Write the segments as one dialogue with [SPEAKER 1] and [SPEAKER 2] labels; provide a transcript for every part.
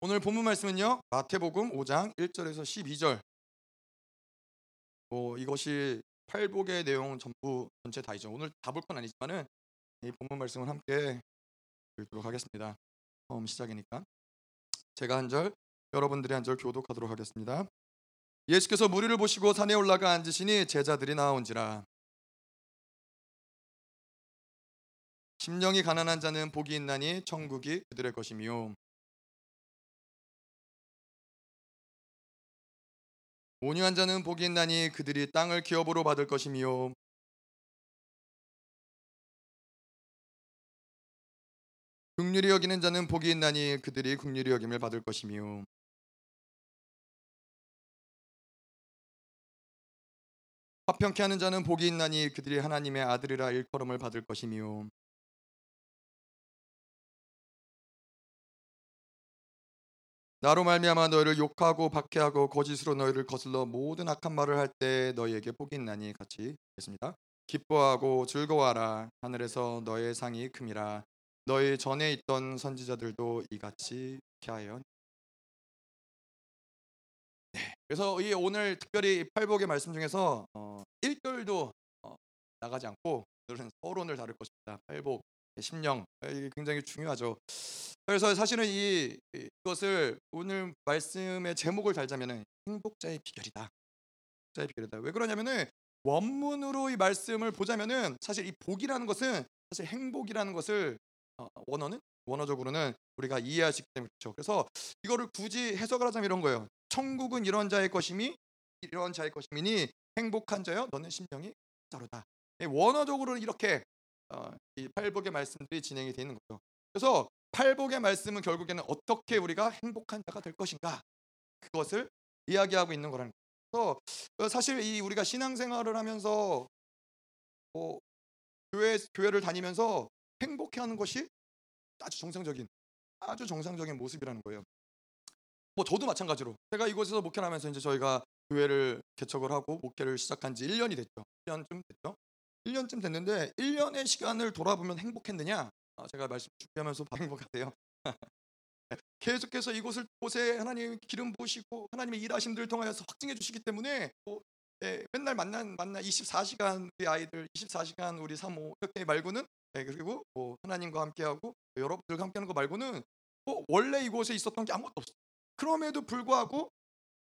[SPEAKER 1] 오늘 본문 말씀은요. 마태복음 5장 1절에서 12절. 뭐 이것이 팔복의 내용 전부 전체 다이죠. 오늘 다 볼 건 아니지만은 이 본문 말씀을 함께 읽도록 하겠습니다. 처음 시작이니까 제가 한 절, 여러분들이 한 절 교독하도록 하겠습니다. 예수께서 무리를 보시고 산에 올라가 앉으시니 제자들이 나온지라 심령이 가난한 자는 복이 있나니 천국이 그들의 것이며 온유한 자는 복이 있나니 그들이 땅을 기업으로 받을 것이며 긍휼히 여기는 자는 복이 있나니 그들이 긍휼히 여김을 받을 것이며 화평케 하는 자는 복이 있나니 그들이 하나님의 아들이라 일컬음을 받을 것이며 나로 말미암아 너희를 욕하고 박해하고 거짓으로 너희를 거슬러 모든 악한 말을 할 때 너희에게 복이 있나니 같이 했습니다. 기뻐하고 즐거워하라 하늘에서 너의 상이 큼이라 너희 전에 있던 선지자들도 이같이 하여 네, 그래서 이 오늘 특별히 팔복의 말씀 중에서 어, 1절도 어, 나가지 않고 오늘은 서론을 다룰 것입니다. 팔복 심령 이게 굉장히 중요하죠. 그래서 사실은 이 이것을 오늘 말씀의 제목을 달자면은 행복자의 비결이다. 행복자의 비결이다. 왜 그러냐면은 원문으로 이 말씀을 보자면은 사실 이 복이라는 것은 사실 행복이라는 것을 어, 원어는 원어적으로는 우리가 있기 때문에 그렇죠. 그래서 이거를 굳이 해석을 하자면 이런 거예요. 천국은 이런 자의 것이니 이런 자의 것이니 행복한 자여 너는 심령이 자로다. 원어적으로는 이렇게 어, 이 팔복의 말씀들이 진행이 되는 거죠. 그래서 팔복의 말씀은 결국에는 어떻게 우리가 행복한 자가 될 것인가 그것을 이야기하고 있는 거라는 거죠. 그래서 사실 이 우리가 신앙생활을 하면서 뭐 교회 교회를 다니면서 행복해하는 것이 아주 정상적인 아주 정상적인 모습이라는 거예요. 뭐 저도 마찬가지로 제가 이곳에서 목회를 하면서 이제 저희가 교회를 개척을 하고 목회를 시작한 지 1년이 됐죠. 1년쯤 됐죠. 1년쯤 됐는데 1년의 시간을 돌아보면 행복했느냐? 아, 제가 말씀 준비하면서 행복하대요. 계속해서 이곳을 곳에 하나님 기름 부으시고 하나님의 일하심들을 통하여서 확증해 주시기 때문에 뭐, 예, 맨날 만난 만나 24시간 우리 아이들 24시간 우리 사모 이렇게 말고는 예, 그리고 뭐 하나님과 함께하고 여러분들과 함께하는 거 말고는 뭐 원래 이곳에 있었던 게 아무것도 없어요. 그럼에도 불구하고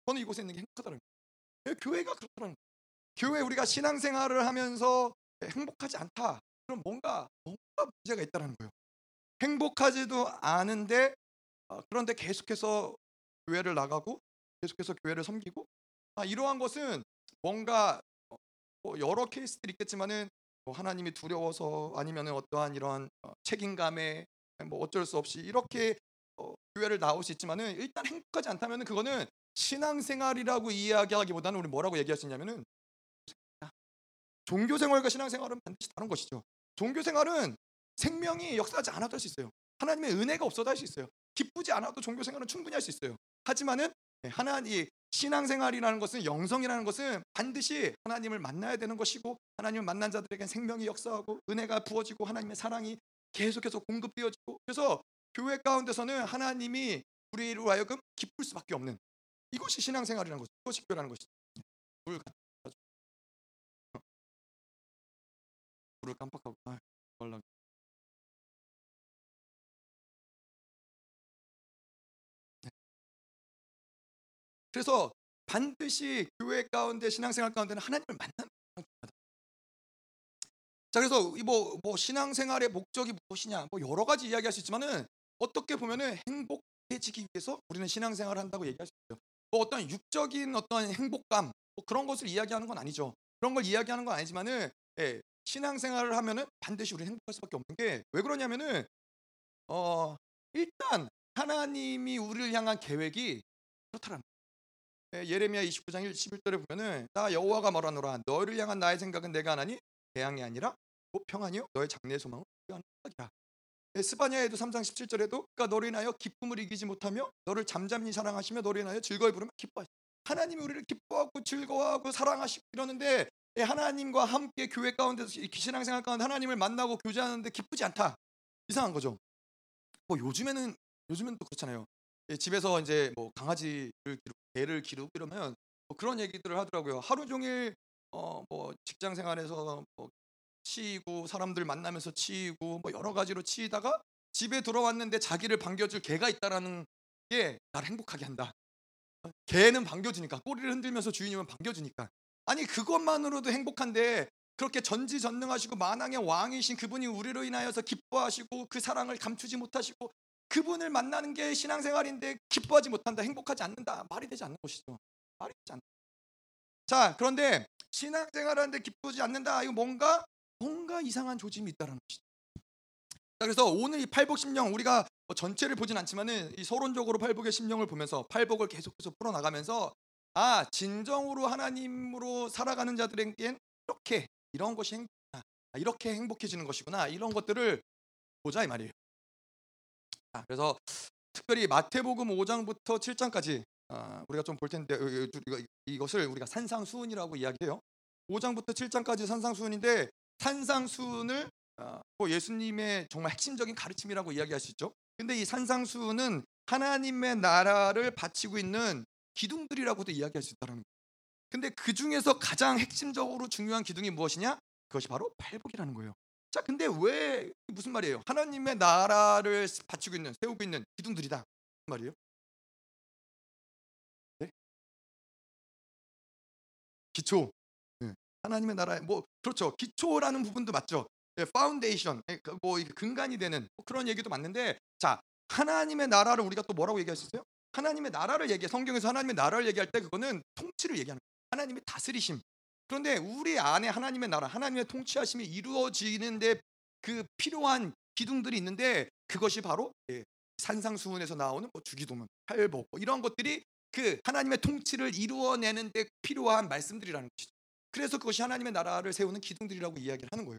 [SPEAKER 1] 저는 이곳에 있는 게 행복하다는 거예요. 예, 교회가 그렇다는 거예요. 교회 우리가 신앙생활을 하면서 행복하지 않다. 그럼 뭔가 뭔가 문제가 있다는 거예요. 행복하지도 않은데 어, 그런데 계속해서 교회를 나가고 계속해서 교회를 섬기고 아, 이러한 것은 뭔가 어, 뭐 여러 케이스들이 있겠지만은 뭐 하나님이 두려워서 아니면 어떠한 이런 어, 책임감에 뭐 어쩔 수 없이 이렇게 어, 교회를 나올 수 있지만은 일단 행복하지 않다면은 그거는 신앙생활이라고 이야기하기보다는 우리 뭐라고 얘기할 수 있냐면은 종교 생활과 신앙 생활은 반드시 다른 것이죠. 종교 생활은 생명이 역사하지 않아도 할 수 있어요. 하나님의 은혜가 없어도 할 수 있어요. 기쁘지 않아도 종교 생활은 충분히 할 수 있어요. 하지만은 네, 하나님 신앙 생활이라는 것은 영성이라는 것은 반드시 하나님을 만나야 되는 것이고 하나님을 만난 자들에게 생명이 역사하고 은혜가 부어지고 하나님의 사랑이 계속해서 공급되어지고 그래서 교회 가운데서는 하나님이 우리로 하여금 기쁠 수밖에 없는 이것이 신앙생활이라는 것이죠. 이것이 교회라는 것이죠. 불 불을 깜빡하고 아, 얼른 네. 그래서 반드시 교회 가운데 신앙생활 가운데는 하나님을 만나는. 자 그래서 뭐, 뭐 신앙생활의 목적이 무엇이냐 뭐 여러 가지 이야기할 수 있지만은 어떻게 보면은 행복해지기 위해서 우리는 신앙생활을 한다고 얘기할 수 있어요. 뭐 어떤 육적인 어떤 행복감 뭐 그런 것을 이야기하는 건 아니죠. 그런 걸 이야기하는 건 아니지만은 예, 신앙생활을 하면은 반드시 우리 행복할 수밖에 없는 게 왜 그러냐면은 어 일단 하나님이 우리를 향한 계획이 그렇다는. 예, 예레미야 29장 11절에 보면은 나 여호와가 말하노라 너를 향한 나의 생각은 내가 하나니 대항이 아니라 곧 평안이요 너의 장래의 소망은 하는 생각이라. 예, 스바냐에도 3장 17절에도 그가 너를 인하여 기쁨을 이기지 못하며 너를 잠잠히 사랑하시며 너를 인하여 즐거이 부르며 기뻐하시. 하나님이 우리를 기뻐하고 즐거워하고 사랑하시고 이러는데 예, 하나님과 함께 교회 가운데서 신앙생활 가운데 하나님을 만나고 교제하는데 기쁘지 않다. 이상한 거죠. 뭐 요즘에는 요즘은 또 그렇잖아요. 예, 집에서 이제 뭐 강아지를 기르고 개를 기르고 이러면 뭐 그런 얘기들을 하더라고요. 하루 종일 어 뭐 직장 생활에서 뭐 치이고 사람들 만나면서 치이고 뭐 여러 가지로 치이다가 집에 들어왔는데 자기를 반겨줄 개가 있다라는 게 나를 행복하게 한다. 어, 개는 반겨주니까 꼬리를 흔들면서 주인이면 반겨주니까 아니 그것만으로도 행복한데 그렇게 전지전능하시고 만왕의 왕이신 그분이 우리로 인하여서 기뻐하시고 그 사랑을 감추지 못하시고 그분을 만나는 게 신앙생활인데 기뻐하지 못한다 행복하지 않는다. 말이 되지 않는 것이죠. 말이 되지 않는다 자 그런데 신앙생활하는데 기쁘지 않는다. 이거 뭔가 뭔가 이상한 조짐이 있다는 것이죠. 자 그래서 오늘 이 팔복 심령 우리가 뭐 전체를 보진 않지만은 이 서론적으로 팔복의 심령을 보면서 팔복을 계속해서 풀어나가면서 아 진정으로 하나님으로 살아가는 자들에겐 이렇게 이런 것이 행복구나 아, 이렇게 행복해지는 것이구나 이런 것들을 보자 이 말이에요. 아, 그래서 특별히 마태복음 5장부터 7장까지 아, 우리가 좀 볼 텐데 이것을 우리가 산상수훈이라고 이야기해요. 5장부터 7장까지 산상수훈인데 산상수훈을 아, 뭐 예수님의 정말 핵심적인 가르침이라고 이야기할 수 있죠. 근데 이 산상수훈은 하나님의 나라를 바치고 있는 기둥들이라고도 이야기할 수 있다는 거예요. 근데 그 중에서 가장 핵심적으로 중요한 기둥이 무엇이냐? 그것이 바로 팔복이라는 거예요. 자, 근데 왜 무슨 말이에요? 하나님의 나라를 받치고 있는 세우고 있는 기둥들이다 말이에요. 네? 기초. 네. 하나님의 나라에 뭐 그렇죠. 기초라는 부분도 맞죠. 네, 파운데이션, 네, 뭐 근간이 되는 뭐 그런 얘기도 맞는데 자 하나님의 나라를 우리가 또 뭐라고 얘기할 수 있어요? 하나님의 나라를 얘기해 성경에서 하나님의 나라를 얘기할 때 그거는 통치를 얘기하는 거예요. 하나님의 다스리심. 그런데 우리 안에 하나님의 나라, 하나님의 통치하심이 이루어지는데 그 필요한 기둥들이 있는데 그것이 바로 예, 산상수훈에서 나오는 뭐 주기도문, 팔복 뭐 이런 것들이 그 하나님의 통치를 이루어내는데 필요한 말씀들이라는 것이죠. 그래서 그것이 하나님의 나라를 세우는 기둥들이라고 이야기를 하는 거예요.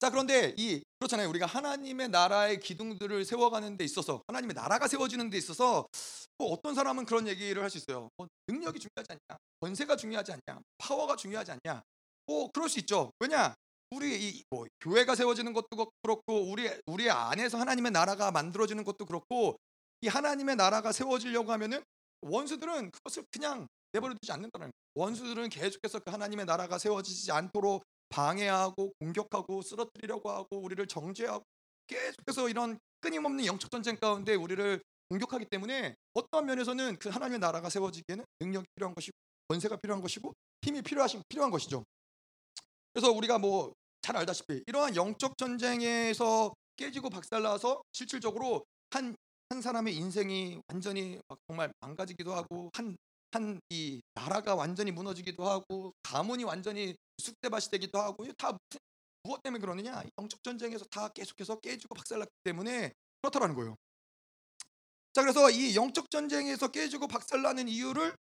[SPEAKER 1] 자 그런데 이 그렇잖아요. 우리가 하나님의 나라의 기둥들을 세워가는 데 있어서 하나님의 나라가 세워지는 데 있어서 뭐 어떤 사람은 그런 얘기를 할 수 있어요. 뭐 능력이 중요하지 않냐, 권세가 중요하지 않냐, 파워가 중요하지 않냐. 뭐 그럴 수 있죠. 왜냐? 우리 이 뭐 교회가 세워지는 것도 그렇고 우리 우리 안에서 하나님의 나라가 만들어지는 것도 그렇고 이 하나님의 나라가 세워지려고 하면은 원수들은 그것을 그냥 내버려 두지 않는다는 거예요. 원수들은 계속해서 그 하나님의 나라가 세워지지 않도록 방해하고 공격하고 쓰러뜨리려고 하고 우리를 정죄하고 계속해서 이런 끊임없는 영적 전쟁 가운데 우리를 공격하기 때문에 어떤 면에서는 그 하나님의 나라가 세워지기에는 능력이 필요한 것이고 권세가 필요한 것이고 힘이 필요하신 필요한 것이죠. 그래서 우리가 뭐 잘 알다시피 이러한 영적 전쟁에서 깨지고 박살나서 실질적으로 한 한 사람의 인생이 완전히 정말 망가지기도 하고 한 한 이 나라가 완전히 무너지기도 하고 가문이 완전히 쑥대밭이 되기도 하고 다 무슨 무엇 때문에 그러느냐 영적 전쟁에서 다 계속해서 깨지고 박살났기 때문에 그렇다라는 거예요. 자 그래서 이 영적 전쟁에서 깨지고 박살나는 이유를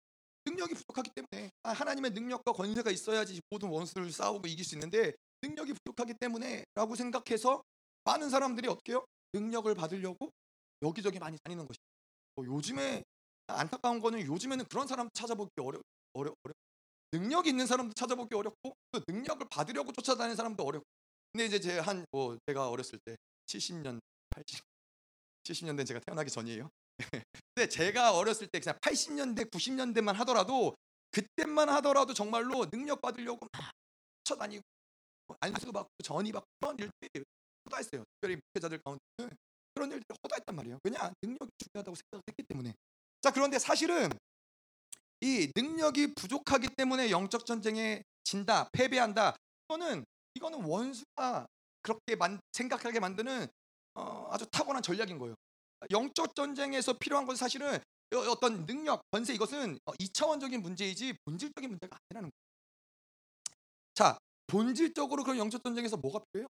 [SPEAKER 1] 능력이 부족하기 때문에 아, 하나님의 능력과 권세가 있어야지 모든 원수를 싸우고 이길 수 있는데 능력이 부족하기 때문에라고 생각해서 많은 사람들이 어떻게 요 능력을 받으려고 여기저기 많이 다니는 것이죠. 뭐 요즘에 안타까운 거는 요즘에는 그런 사람 찾아보기 어려 어려 어려 능력이 있는 사람도 찾아보기 어렵고 또 능력을 받으려고 쫓아다니는 사람도 어렵고 근데 이제 제한뭐 제가 어렸을 때 70년 80 70년대 제가 태어나기 전이에요. 근데 제가 어렸을 때 그냥 80년대 90년대만 하더라도 그때만 하더라도 정말로 능력 받으려고 막 쫓아다니고 뭐 안수 받고 전이 받고 그런 일들이 허다했어요. 특별히 목회자들 가운데 그런 일들이 허다했단 말이에요. 왜냐 능력이 중요하다고 생각했기 때문에. 자 그런데 사실은 이 능력이 부족하기 때문에 영적 전쟁에 진다, 패배한다. 이거는 이거는 원수가 그렇게 만, 생각하게 만드는 어, 아주 타고난 전략인 거예요. 영적 전쟁에서 필요한 건 사실은 어떤 능력, 권세 이것은 2차원적인 어, 문제이지 본질적인 문제가 아니라는 거예요. 자, 본질적으로 그런 영적 전쟁에서 뭐가 필요해요?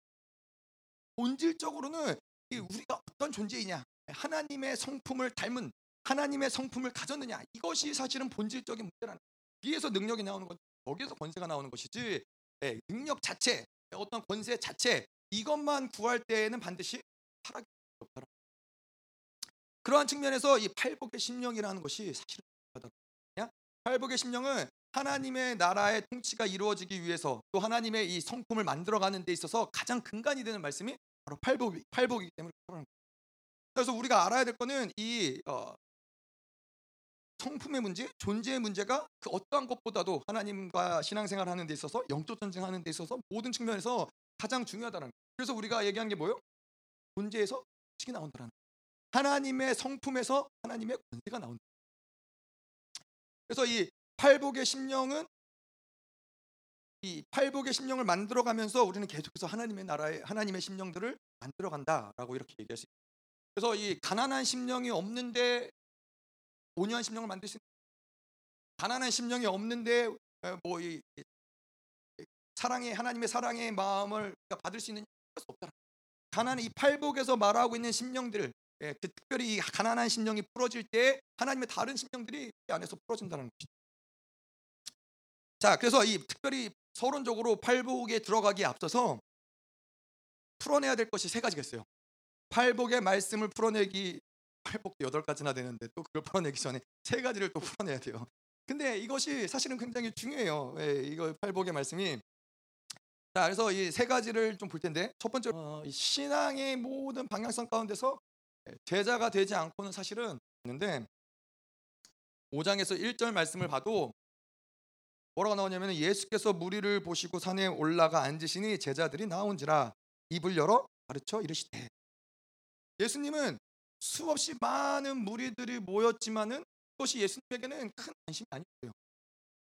[SPEAKER 1] 본질적으로는 우리가 어떤 존재이냐, 하나님의 성품을 닮은 하나님의 성품을 가졌느냐 이것이 사실은 본질적인 문제라는 위에서 능력이 나오는 건 거기에서 권세가 나오는 것이지 네, 능력 자체 어떤 권세 자체 이것만 구할 때에는 반드시 타락이 없다. 그러한 측면에서 이 팔복의 심령이라는 것이 사실은 중요하다. 팔복의 심령은 하나님의 나라의 통치가 이루어지기 위해서 또 하나님의 이 성품을 만들어가는 데 있어서 가장 근간이 되는 말씀이 바로 팔복 팔복이기 때문에 그래서 우리가 알아야 될 거는 이 어, 성품의 문제, 존재의 문제가 그 어떠한 것보다도 하나님과 신앙생활 하는 데 있어서 영적 전쟁 하는 데 있어서 모든 측면에서 가장 중요하다는 거예요. 그래서 우리가 얘기한 게 뭐예요? 존재에서 식이 나온다는. 하나님의 성품에서 하나님의 권세가 나온다. 그래서 이 팔복의 심령은 이 팔복의 심령을 만들어 가면서 우리는 계속해서 하나님의 나라의 하나님의 심령들을 만들어 간다라고 이렇게 얘기할 수 있어요. 그래서 이 가난한 심령이 없는데 온유한 심령을 만들 수 있는 가난한 심령이 없는데 뭐 이 사랑의 하나님의 사랑의 마음을 받을 수 있는 수 없다. 가난한 이 팔복에서 말하고 있는 심령들, 예, 그 특별히 이 가난한 심령이 풀어질 때 하나님의 다른 심령들이 이 안에서 풀어진다는 것이죠. 자, 그래서 이 특별히 서론적으로 팔복에 들어가기에 앞서서 풀어내야 될 것이 세 가지가 있어요. 팔복의 말씀을 풀어내기 팔복도 여덟 가지나 되는데 또 그걸 풀어내기 전에 세 가지를 또 풀어내야 돼요. 근데 이것이 사실은 굉장히 중요해요. 예, 이거 팔복의 말씀이 자, 그래서 이 세 가지를 좀 볼 텐데 첫 번째 어, 신앙의 모든 방향성 가운데서 예, 제자가 되지 않고는 사실은 있는데 5장에서 1절 말씀을 봐도 뭐라고 나오냐면 예수께서 무리를 보시고 산에 올라가 앉으시니 제자들이 나온지라 입을 열어 가르쳐 이르시되 예수님은 수없이 많은 무리들이 모였지만은 그것이 예수님에게는 큰 관심이 아니었어요.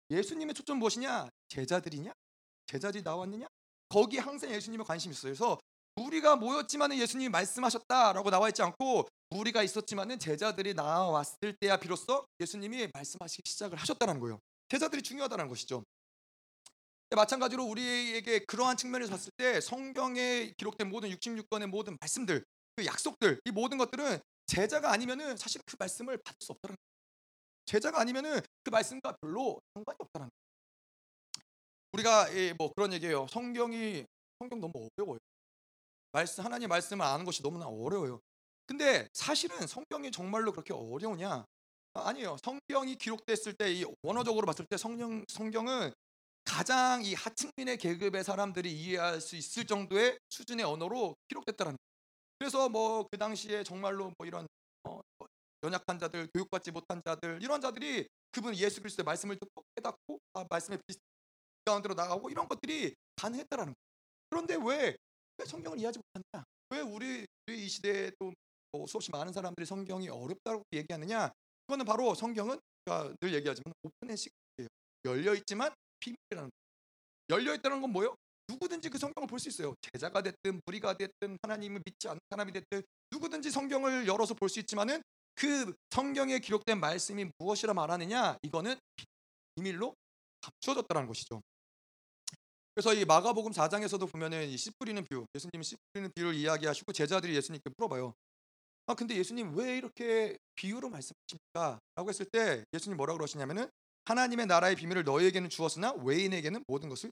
[SPEAKER 1] 예수님의 초점 무엇이냐? 제자들이냐? 제자들이 나왔느냐? 거기 항상 예수님의 관심이 있어요. 그래서 무리가 모였지만은 예수님이 말씀하셨다라고 나와 있지 않고 무리가 있었지만은 제자들이 나왔을 때야 비로소 예수님이 말씀하시기 시작을 하셨다는 거예요. 제자들이 중요하다는 것이죠. 마찬가지로 우리에게 그러한 측면에서 봤을 때 성경에 기록된 모든 66권의 모든 말씀들, 그 약속들, 이 모든 것들은 제자가 아니면은 사실 그 말씀을 받을 수 없다는. 제자가 아니면은 그 말씀과 별로 상관이 없다는. 우리가 뭐 그런 얘기예요. 성경이 성경 너무 어려워요. 말씀 하나님 말씀을 아는 것이 너무나 어려워요. 근데 사실은 성경이 정말로 그렇게 어려우냐? 아, 아니에요. 성경이 기록됐을 때 이 원어적으로 봤을 때 성령 성경은 가장 이 하층민의 계급의 사람들이 이해할 수 있을 정도의 수준의 언어로 기록됐다는 거예요. 그래서 뭐 그 당시에 정말로 뭐 이런 어, 뭐 연약한 자들, 교육받지 못한 자들 이런 자들이 그분 예수 그리스도의 말씀을 듣고 깨닫고 아, 말씀의 빛 가운데로 나가고 이런 것들이 가능했다라는 거예요. 그런데 왜, 왜 성경을 이해하지 못한다? 왜 우리, 우리 이 시대에 또 뭐 수없이 많은 사람들이 성경이 어렵다고 얘기하느냐? 그거는 바로 성경은 늘 얘기하지만 오픈앤시크예요. 열려 있지만 비밀이라는 거예요. 열려 있다는 건 뭐예요? 누구든지 그 성경을 볼 수 있어요. 제자가 됐든 무리가 됐든 하나님을 믿지 않는 사람이 됐든 누구든지 성경을 열어서 볼 수 있지만은 그 성경에 기록된 말씀이 무엇이라 말하느냐? 이거는 비밀로 감추어졌다는 것이죠. 그래서 이 마가복음 4장에서도 보면은 씨 뿌리는 비유, 예수님이 씨 뿌리는 비유를 이야기하시고 제자들이 예수님께 물어봐요. 아 근데 예수님 왜 이렇게 비유로 말씀하십니까? 라고 했을 때 예수님 뭐라고 그러시냐면은 하나님의 나라의 비밀을 너희에게는 주었으나 외인에게는 모든 것을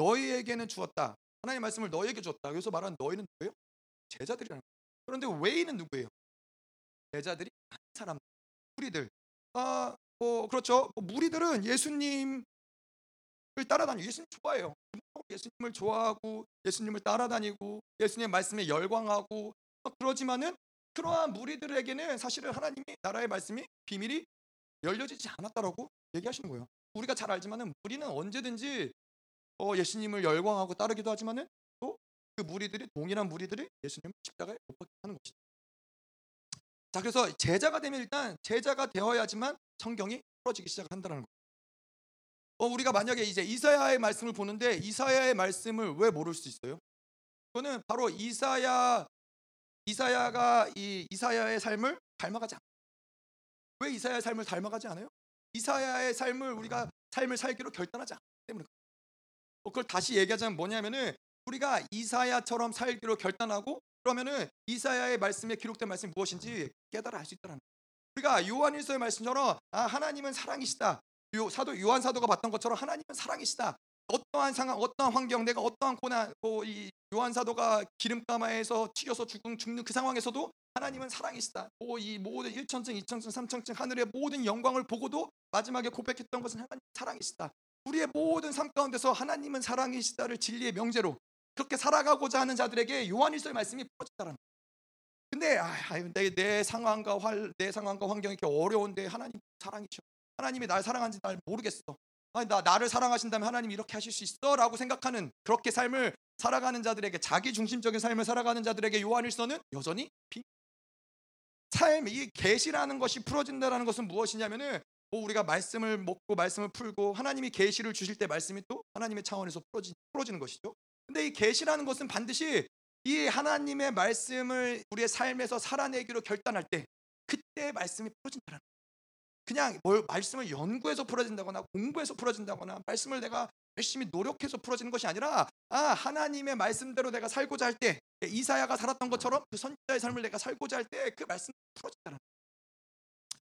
[SPEAKER 1] 너희에게는 주었다. 하나님의 말씀을 너희에게 주었다. 그래서 말하는 너희는 누구예요? 제자들이라는 거예요. 그런데 외인은 누구예요? 제자들이 한 사람, 무리들. 아, 뭐 그렇죠. 뭐 무리들은 예수님을 따라다니고 예수님 좋아해요. 예수님을 좋아하고 예수님을 따라다니고 예수님의 말씀에 열광하고 그러지만은 그러한 무리들에게는 사실은 하나님이 나라의 말씀이 비밀이 열려지지 않았다라고 얘기하시는 거예요. 우리가 잘 알지만은 무리는 언제든지 어, 예수님을 열광하고 따르기도 하지만은 또 그 무리들이 동일한 무리들이 예수님을 십자가에 못 박게 하는 것이죠. 자, 그래서 제자가 되면 일단 제자가 되어야지만 성경이 풀어지기 시작한다는 거예요. 어, 우리가 만약에 이제 이사야의 말씀을 보는데 이사야의 말씀을 왜 모를 수 있어요? 그거는 바로 이사야 이사야가 이 이사야의 삶을 닮아가지 않아요. 왜 이사야의 삶을 닮아가지 않아요? 이사야의 삶을 우리가 삶을 살기로 결단하지 않기 때문에 어, 그걸 다시 얘기하자면 뭐냐면은 우리가 이사야처럼 살기로 결단하고 그러면은 이사야의 말씀에 기록된 말씀이 무엇인지 깨달아 알 수 있다는 거예요. 우리가 요한일서의 말씀처럼 아 하나님은 사랑이시다. 요, 사도 요한 사도가 봤던 것처럼 하나님은 사랑이시다. 어떠한 상황, 어떠한 환경, 내가 어떠한 고난, 뭐 이 요한 사도가 기름가마에서 튀겨서 죽은 죽는 그 상황에서도 하나님은 사랑이시다. 뭐 이 모든 1천층, 2천층, 3천층 하늘의 모든 영광을 보고도 마지막에 고백했던 것은 하나님 사랑이시다. 우리의 모든 삶 가운데서 하나님은 사랑이시다를 진리의 명제로 그렇게 살아가고자 하는 자들에게 요한일서의 말씀이 풀어졌다는 근데 아, 아유, 내, 내 상황과 활, 내 상황과 환경이 이렇게 어려운데 하나님 사랑이죠. 하나님이 날 사랑하는지 날 모르겠어. 아니, 나 나를 사랑하신다면 하나님 이렇게 하실 수 있어라고 생각하는 그렇게 삶을 살아가는 자들에게 자기 중심적인 삶을 살아가는 자들에게 요한일서는 여전히 비. 삶, 이 계시라는 것이 풀어진다라는 것은 무엇이냐면은 뭐 우리가 말씀을 먹고 말씀을 풀고 하나님이 계시를 주실 때 말씀이 또 하나님의 차원에서 풀어지, 풀어지는 것이죠. 근데 이 계시라는 것은 반드시 이 하나님의 말씀을 우리의 삶에서 살아내기로 결단할 때 그때 말씀이 풀어진다는. 그냥 뭘 말씀을 연구해서 풀어진다거나 공부해서 풀어진다거나 말씀을 내가 열심히 노력해서 풀어지는 것이 아니라 아 하나님의 말씀대로 내가 살고자 할 때 이사야가 살았던 것처럼 그 선지자의 삶을 내가 살고자 할 때 그 말씀 풀어진다는.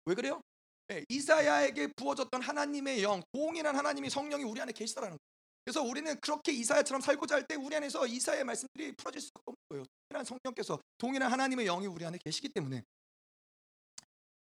[SPEAKER 1] 왜 그래요? 네, 이사야에게 부어졌던 하나님의 영, 동일한 하나님이 성령이 우리 안에 계시다라는 거예요. 그래서 우리는 그렇게 이사야처럼 살고자 할 때 우리 안에서 이사야의 말씀들이 풀어질 수가 없는 거예요. 동일한 성령께서 동일한 하나님의 영이 우리 안에 계시기 때문에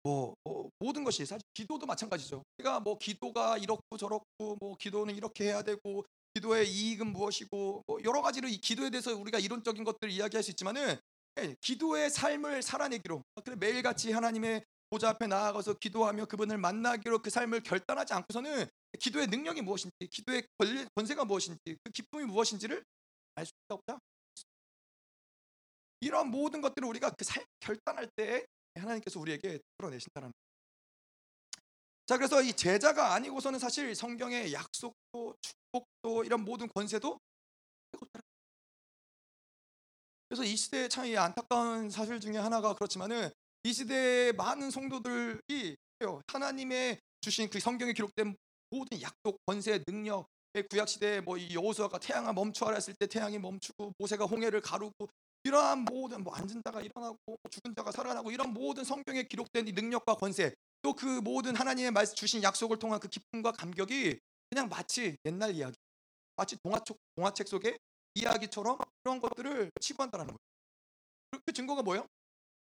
[SPEAKER 1] 뭐, 뭐 모든 것이 사실 기도도 마찬가지죠. 우리가 뭐 기도가 이렇고 저렇고 뭐 기도는 이렇게 해야 되고 기도의 이익은 무엇이고 뭐 여러 가지로 이 기도에 대해서 우리가 이론적인 것들을 이야기할 수 있지만은 예, 기도의 삶을 살아내기로 그래 매일같이 하나님의 보좌 앞에 나아가서 기도하며 그분을 만나기로 그 삶을 결단하지 않고서는 기도의 능력이 무엇인지 기도의 권세가 무엇인지 그 기쁨이 무엇인지를 알 수 없다. 이런 모든 것들을 우리가 그 삶 결단할 때 하나님께서 우리에게 풀어내신다는 자 그래서 이 제자가 아니고서는 사실 성경의 약속도 축복도 이런 모든 권세도 그래서 이 시대의 참 안타까운 사실 중에 하나가 그렇지만은 이 시대의 많은 성도들이 하나님의 주신 그 성경에 기록된 모든 약속, 권세, 능력, 구약 시대에 뭐 여호수아가 태양아 멈추어라 했을 때 태양이 멈추고 모세가 홍해를 가르고 이러한 모든 뭐 앉은 자가 일어나고 뭐 죽은 자가 살아나고 이런 모든 성경에 기록된 이 능력과 권세 또 그 모든 하나님의 말씀 주신 약속을 통한 그 기쁨과 감격이 그냥 마치 옛날 이야기 마치 동화책, 동화책 속의 이야기처럼 그런 것들을 치부한다는 거예요. 그 증거가 뭐예요?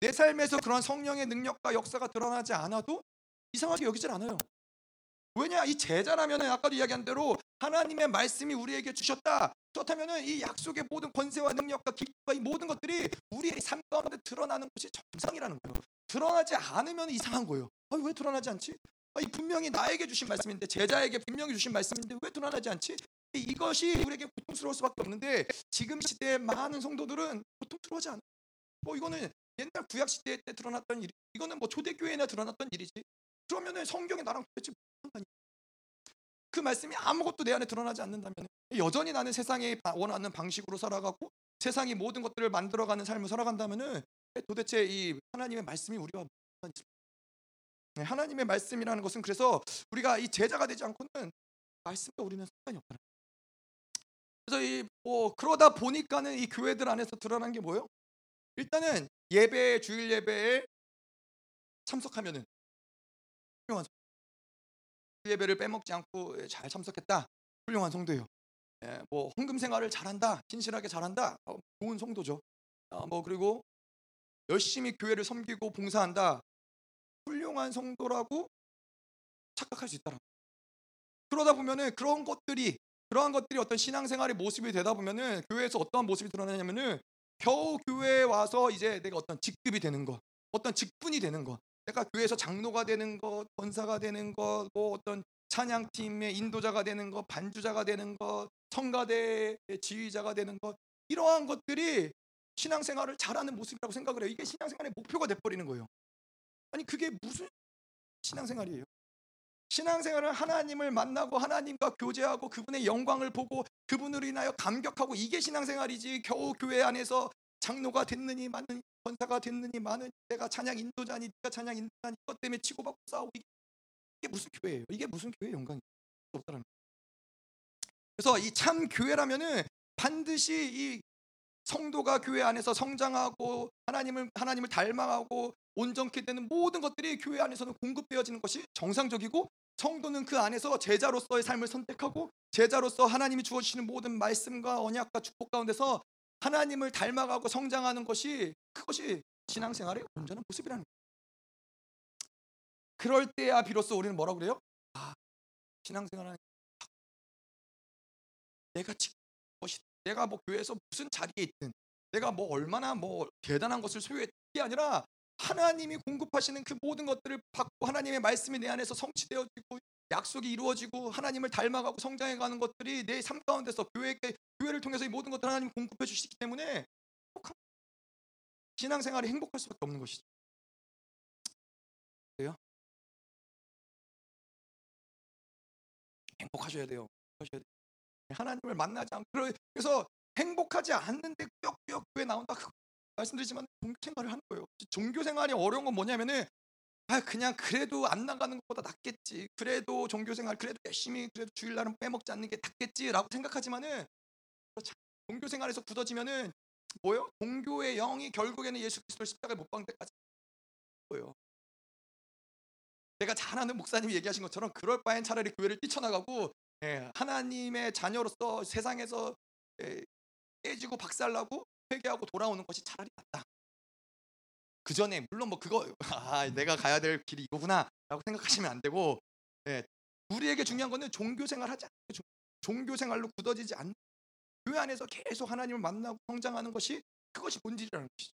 [SPEAKER 1] 내 삶에서 그런 성령의 능력과 역사가 드러나지 않아도 이상하게 여기질 않아요. 왜냐 이 제자라면은 아까도 이야기한 대로 하나님의 말씀이 우리에게 주셨다. 그렇다면은 이 약속의 모든 권세와 능력과 기쁨과 이 모든 것들이 우리의 삶 가운데 드러나는 것이 정상이라는 거예요. 드러나지 않으면 이상한 거예요. 아, 왜 드러나지 않지? 아, 이 분명히 나에게 주신 말씀인데 제자에게 분명히 주신 말씀인데 왜 드러나지 않지? 이것이 우리에게 고통스러울 수밖에 없는데 지금 시대의 많은 성도들은 고통스러워하지 않아요. 뭐 이거는 옛날 구약 시대 때 드러났던 일, 이거는 뭐 초대교회나 드러났던 일이지. 그러면은 성경이 나랑 도대체 무슨 그 말씀이 아무것도 내 안에 드러나지 않는다면 여전히 나는 세상에 원하는 방식으로 살아가고 세상이 모든 것들을 만들어가는 삶을 살아간다면은 도대체 이 하나님의 말씀이 우리와 무슨 네, 하나님의 말씀이라는 것은 그래서 우리가 이 제자가 되지 않고는 말씀과 우리는 상관이 없다. 그래서 이 뭐 그러다 보니까는 이 교회들 안에서 드러난 게 뭐예요? 일단은 예배 주일 예배에 참석하면은 훌륭한 예배를 빼먹지 않고 잘 참석했다. 훌륭한 성도예요. 예, 뭐 헌금 생활을 잘한다, 신실하게 잘한다, 어, 좋은 성도죠. 어, 뭐 그리고 열심히 교회를 섬기고 봉사한다, 훌륭한 성도라고 착각할 수 있다라. 그러다 보면은 그런 것들이 그러한 것들이 어떤 신앙생활의 모습이 되다 보면은 교회에서 어떠한 모습이 드러나냐면은 겨우 교회에 와서 이제 내가 어떤 직급이 되는 것, 어떤 직분이 되는 것, 내가 교회에서 장로가 되는 것, 권사가 되는 것, 뭐 어떤 찬양팀의 인도자가 되는 것, 반주자가 되는 것, 성가대의 지휘자가 되는 것 이러한 것들이 신앙생활을 잘하는 모습이라고 생각을 해요. 이게 신앙생활의 목표가 돼버리는 거예요. 아니 그게 무슨 신앙생활이에요? 신앙생활은 하나님을 만나고 하나님과 교제하고 그분의 영광을 보고 그분으로 인하여 감격하고 이게 신앙생활이지. 겨우 교회 안에서 장로가 됐느니 많은 권사가 됐느니 많은 내가 찬양 인도자니 네가 찬양 인도자니 이것 때문에 치고받고 싸우고 이게 무슨 교회예요? 이게 무슨 교회 영광이 없다는 그래서 이 참 교회라면은 반드시 이 성도가 교회 안에서 성장하고 하나님을 하나님을 닮아가고 온전케 되는 모든 것들이 교회 안에서는 공급되어지는 것이 정상적이고 성도는 그 안에서 제자로서의 삶을 선택하고 제자로서 하나님이 주어주시는 모든 말씀과 언약과 축복 가운데서 하나님을 닮아가고 성장하는 것이 그것이 신앙생활의 온전한 모습이라는 거예요. 그럴 때야 비로소 우리는 뭐라고 그래요? 아, 신앙생활은 내가 지금 내가 뭐 교회에서 무슨 자리에 있든 내가 뭐 얼마나 뭐 대단한 것을 소유했게 아니라 하나님이 공급하시는 그 모든 것들을 받고 하나님의 말씀이 내 안에서 성취되어지고 약속이 이루어지고 하나님을 닮아가고 성장해가는 것들이 내 삶 가운데서 교회 교회를 통해서 이 모든 것들 하나님 공급해 주시기 때문에 행복한 신앙생활이 행복할 수밖에 없는 것이죠. 그래요? 행복하셔야 돼요. 행복하셔야 돼요. 하나님을 만나지 않고 그래서 행복하지 않는데 꾸역꾸역 교회 나온다. 말씀드리지만 종교 생활을 하는 거예요. 종교 생활이 어려운 건 뭐냐면은 아 그냥 그래도 안 나가는 것보다 낫겠지. 그래도 종교 생활 그래도 열심히 그래도 주일날은 빼먹지 않는 게 낫겠지라고 생각하지만은 종교 생활에서 굳어지면은 뭐요? 종교의 영이 결국에는 예수 그리스도를 십자가에 못 박는 데까지 뭐요? 내가 잘 아는 목사님이 얘기하신 것처럼 그럴 바엔 차라리 교회를 뛰쳐나가고 예, 하나님의 자녀로서 세상에서 예, 깨지고 박살나고 회개하고 돌아오는 것이 차라리 낫다. 그 전에 물론 뭐 그거 아 내가 가야 될 길이 이거구나라고 생각하시면 안 되고 예, 우리에게 중요한 거는 종교 생활하지 않는 종교 생활로 굳어지지 않는 교회 안에서 계속 하나님을 만나고 성장하는 것이 그것이 본질이라는 것이죠.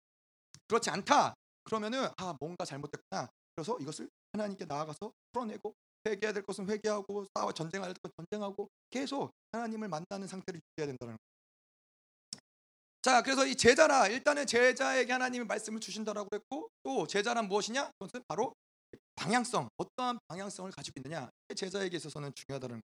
[SPEAKER 1] 그렇지 않다. 그러면은 아 뭔가 잘못됐구나. 그래서 이것을 하나님께 나아가서 풀어내고 회개해야 될 것은 회개하고 싸워 될 것은 전쟁하고 계속 하나님을 만나는 상태를 유지해야 된다는 거예요. 자, 그래서 이 제자라 일단은 제자에게 하나님이 말씀을 주신다라고 했고 또 제자란 무엇이냐? 그것은 바로 방향성, 어떠한 방향성을 가지고 있느냐. 제자에게 있어서는 중요하다는 거예요.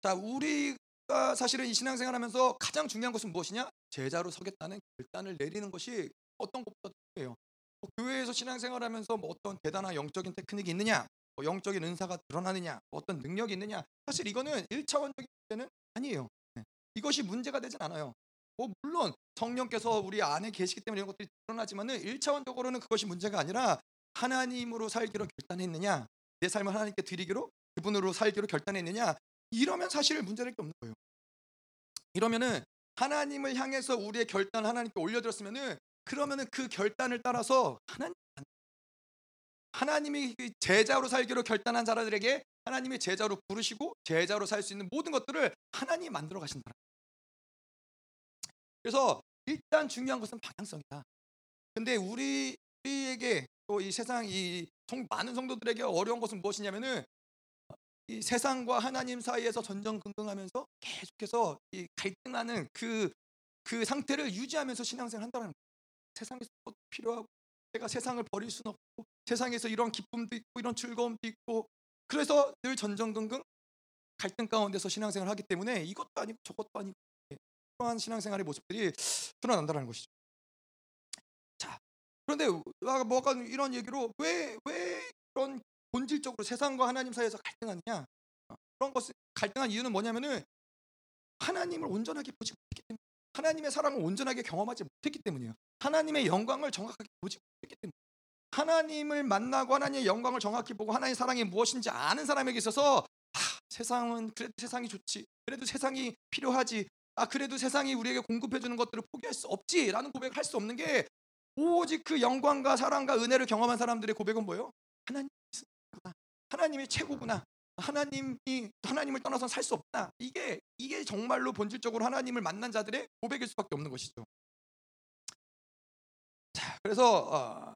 [SPEAKER 1] 자, 우리가 사실은 이 신앙생활 하면서 가장 중요한 것은 무엇이냐? 제자로 서겠다는 결단을 내리는 것이 어떤 것보다 중요해요. 뭐 교회에서 신앙생활 하면서 뭐 어떤 대단한 영적인 테크닉이 있느냐, 뭐 영적인 은사가 드러나느냐, 뭐 어떤 능력이 있느냐. 사실 이거는 1차원적인 문제는 아니에요. 네. 이것이 문제가 되진 않아요. 뭐 물론 성령께서 우리 안에 계시기 때문에 이런 것들이 드러나지만은 1차원적으로는 그것이 문제가 아니라 하나님으로 살기로 결단했느냐, 내 삶을 하나님께 드리기로 그분으로 살기로 결단했느냐, 이러면 사실 문제될 게 없는 거예요. 이러면은 하나님을 향해서 우리의 결단을 하나님께 올려드렸으면은 그러면은 그 결단을 따라서 하나님 하나님이 그 제자로 살기로 결단한 자들에게 하나님의 제자로 부르시고 제자로 살 수 있는 모든 것들을 하나님이 만들어 가신다. 그래서 일단 중요한 것은 방향성이다. 근데 우리 우리에게 또 이 세상 이 많은 성도들에게 어려운 것은 무엇이냐면은 이 세상과 하나님 사이에서 전전긍긍하면서 계속해서 이 갈등하는 그, 그 상태를 유지하면서 신앙생활 한다는 거예요. 세상에서 필요하고 내가 세상을 버릴 수는 없고 세상에서 이런 기쁨도 있고 이런 즐거움도 있고 그래서 늘 전전긍긍 갈등 가운데서 신앙생활을 하기 때문에 이것도 아니고 저것도 아니고 그러한 신앙생활의 모습들이 드러난다는 것이죠. 자, 그런데 뭐가 이런 얘기로 왜 왜 이런 본질적으로 세상과 하나님 사이에서 갈등하느냐? 어, 그런 것을 갈등한 이유는 뭐냐면은 하나님을 온전하게 보지 못했기 때문에 하나님의 사랑을 온전하게 경험하지 못했기 때문이에요. 하나님의 영광을 정확하게 보지 못했기 때문에 하나님을 만나고 하나님의 영광을 정확히 보고 하나님의 사랑이 무엇인지 아는 사람에게 있어서 아, 세상은 그래도 세상이 좋지. 그래도 세상이 필요하지. 아 그래도 세상이 우리에게 공급해 주는 것들을 포기할 수 없지라는 고백을 할 수 없는 게 오직 그 영광과 사랑과 은혜를 경험한 사람들의 고백은 뭐예요? 하나님 하나님이 최고구나. 하나님이 하나님을 떠나서 살 수 없다. 이게 이게 정말로 본질적으로 하나님을 만난 자들의 고백일 수밖에 없는 것이죠. 자, 그래서 어,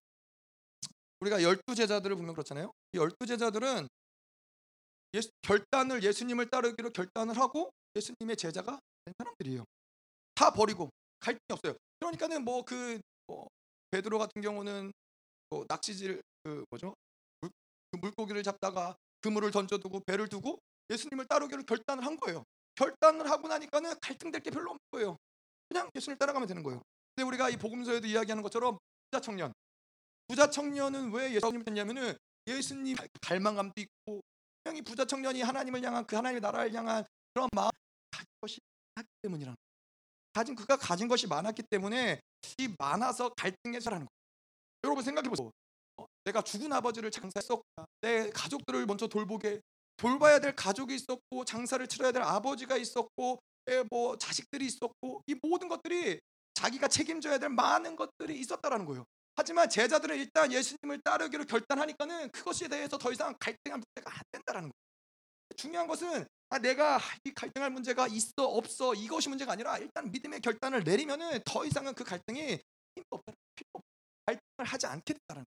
[SPEAKER 1] 우리가 열두 제자들을 보면 그렇잖아요. 이 열두 제자들은 예수, 결단을 예수님을 따르기로 결단을 하고 예수님의 제자가 된 사람들이에요. 다 버리고 갈등이 없어요. 그러니까는 뭐그 뭐 베드로 같은 경우는 뭐 낚시질 그 뭐죠 물, 그 물고기를 잡다가 그물을 던져두고 배를 두고 예수님을 따르기로 결단을 한 거예요. 결단을 하고 나니까는 갈등될 게 별로 없는 거예요. 그냥 예수님을 따라가면 되는 거예요. 근데 우리가 이 복음서에도 이야기하는 것처럼 부자 청년, 부자 청년은 왜 예수님을 했냐면은 예수님 갈망감도 있고 분명히 부자 청년이 하나님을 향한 그 하나님의 나라를 향한 그런 마음 가진 것이 많기 때문이라는 가진 그가 가진 것이 많았기 때문에 이 많아서 갈등해서라는 거예요. 여러분 생각해 보세요. 어, 내가 죽은 아버지를 장사했었고 내 가족들을 먼저 돌보게 돌봐야 될 가족이 있었고 장사를 치러야 될 아버지가 있었고 뭐 자식들이 있었고 이 모든 것들이 자기가 책임져야 될 많은 것들이 있었다라는 거예요. 하지만 제자들은 일단 예수님을 따르기로 결단하니까는 그것에 대해서 더 이상 갈등한 문제가 안 된다라는 거예요. 중요한 것은 아, 내가 이 갈등할 문제가 있어 없어 이것이 문제가 아니라 일단 믿음의 결단을 내리면은 더 이상은 그 갈등이 힘도 없다. 필요 없다. 갈등을 하지 않게 됐다는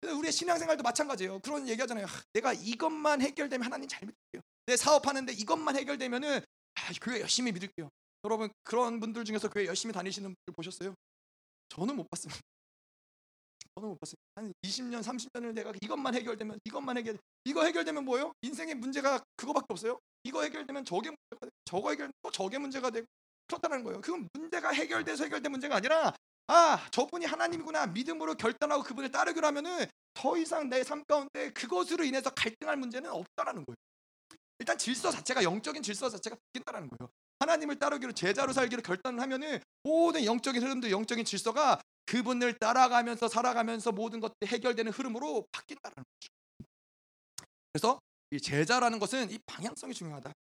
[SPEAKER 1] 거예요. 우리의 신앙생활도 마찬가지예요. 그런 얘기하잖아요. 아, 내가 이것만 해결되면 하나님 잘 믿을게요. 내 사업하는데 이것만 해결되면은 아, 교회 열심히 믿을게요. 여러분 그런 분들 중에서 교회 열심히 다니시는 분들 보셨어요? 저는 못 봤습니다. 저는 못 봤습니다. 한 20년, 30년을 내가 이것만 해결되면 이것만 해결 이거 해결되면 뭐예요? 인생의 문제가 그거밖에 없어요. 이거 해결되면 저게 문제가 되고 저거 해결 또 저게 문제가 되고 그렇다는 거예요. 그건 문제가 해결돼서 해결된 문제가 아니라 아 저분이 하나님이구나 믿음으로 결단하고 그분을 따르기로 하면은 더 이상 내 삶 가운데 그것으로 인해서 갈등할 문제는 없다라는 거예요. 일단 질서 자체가 영적인 질서 자체가 바뀐다라는 거예요. 하나님을 따르기로 제자로 살기로 결단을 하면은 모든 영적인 흐름도 영적인 질서가 그분을 따라가면서 살아가면서 모든 것들이 해결되는 흐름으로 바뀐다는 거죠. 그래서 이 제자라는 것은 이 방향성이 중요하다.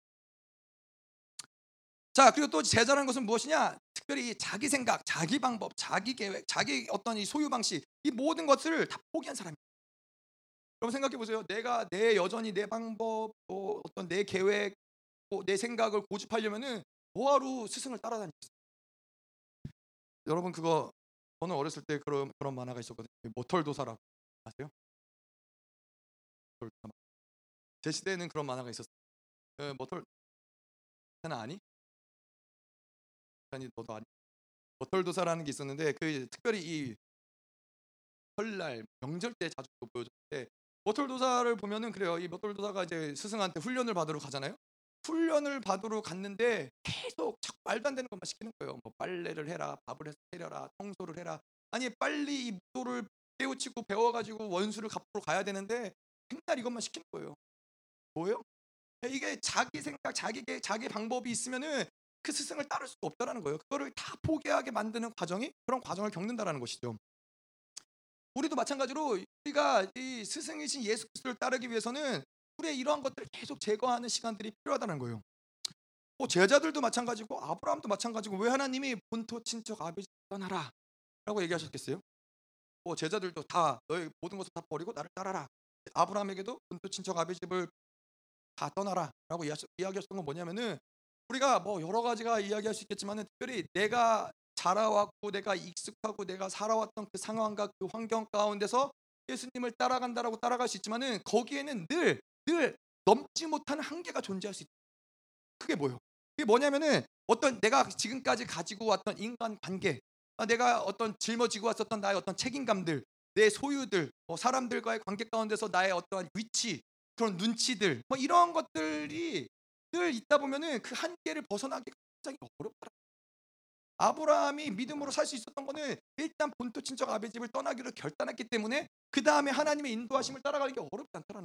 [SPEAKER 1] 자 그리고 또 제자라는 것은 무엇이냐? 특별히 자기 생각, 자기 방법, 자기 계획, 자기 어떤 이 소유 방식 이 모든 것을 다 포기한 사람입니다. 여러분 생각해 보세요. 내가 내 여전히 내 방법, 뭐 어떤 내 계획, 뭐 내 생각을 고집하려면은 뭐하러 스승을 따라다니겠어요? 여러분 그거 저는 어렸을 때 그런 그런 만화가 있었거든요. 모털도사라고 아세요? 제 시대에는 그런 만화가 있었어요. 그 모털 하나 아니? 아니 너도 아니? 모털도사라는 게 있었는데 그 특별히 이 설날 명절 때 자주 보여줬는데 모털도사를 보면은 그래요. 이 모털도사가 이제 스승한테 훈련을 받으러 가잖아요. 훈련을 받으러 갔는데 계속 자꾸 말도 안 되는 것만 시키는 거예요. 뭐 빨래를 해라, 밥을 해서 때려라, 청소를 해라. 아니 빨리 이 무도를 깨우치고 배워가지고 원수를 갚으러 가야 되는데 맨날 이것만 시키는 거예요. 뭐예요? 이게 자기 생각, 자기 계 자기 방법이 있으면은 그 스승을 따를 수가 없다라는 거예요. 그거를 다 포기하게 만드는 과정이 그런 과정을 겪는다라는 것이죠. 우리도 마찬가지로 우리가 이 스승이신 예수 그리스도를 따르기 위해서는 우리의 이러한 것들을 계속 제거하는 시간들이 필요하다는 거예요. 뭐 제자들도 마찬가지고 아브라함도 마찬가지고 왜 하나님이 본토 친척 아버지 떠나라 라고 얘기하셨겠어요? 뭐 제자들도 다 너의 모든 것을 다 버리고 나를 따라라. 아브라함에게도 본토 친척 아버지 집을 다 떠나라라고 이야기하셨던 건 뭐냐면은 우리가 뭐 여러 가지가 이야기할 수 있겠지만은 특별히 내가 자라왔고 내가 익숙하고 내가 살아왔던 그 상황과 그 환경 가운데서 예수님을 따라간다라고 따라갈 수 있지만은 거기에는 늘 늘 넘지 못하는 한계가 존재할 수 있다. 그게 뭐예요? 그게 뭐냐면은 어떤 내가 지금까지 가지고 왔던 인간 관계, 아, 내가 어떤 짊어지고 왔었던 나의 어떤 책임감들, 내 소유들, 뭐 사람들과의 관계 가운데서 나의 어떠한 위치, 그런 눈치들, 뭐 이런 것들이 늘 있다 보면은 그 한계를 벗어나기 굉장히 어렵다. 아브라함이 믿음으로 살 수 있었던 거는 일단 본토 친척 아베 집을 떠나기로 결단했기 때문에 그 다음에 하나님의 인도하심을 따라가는 게 어렵지 거예요.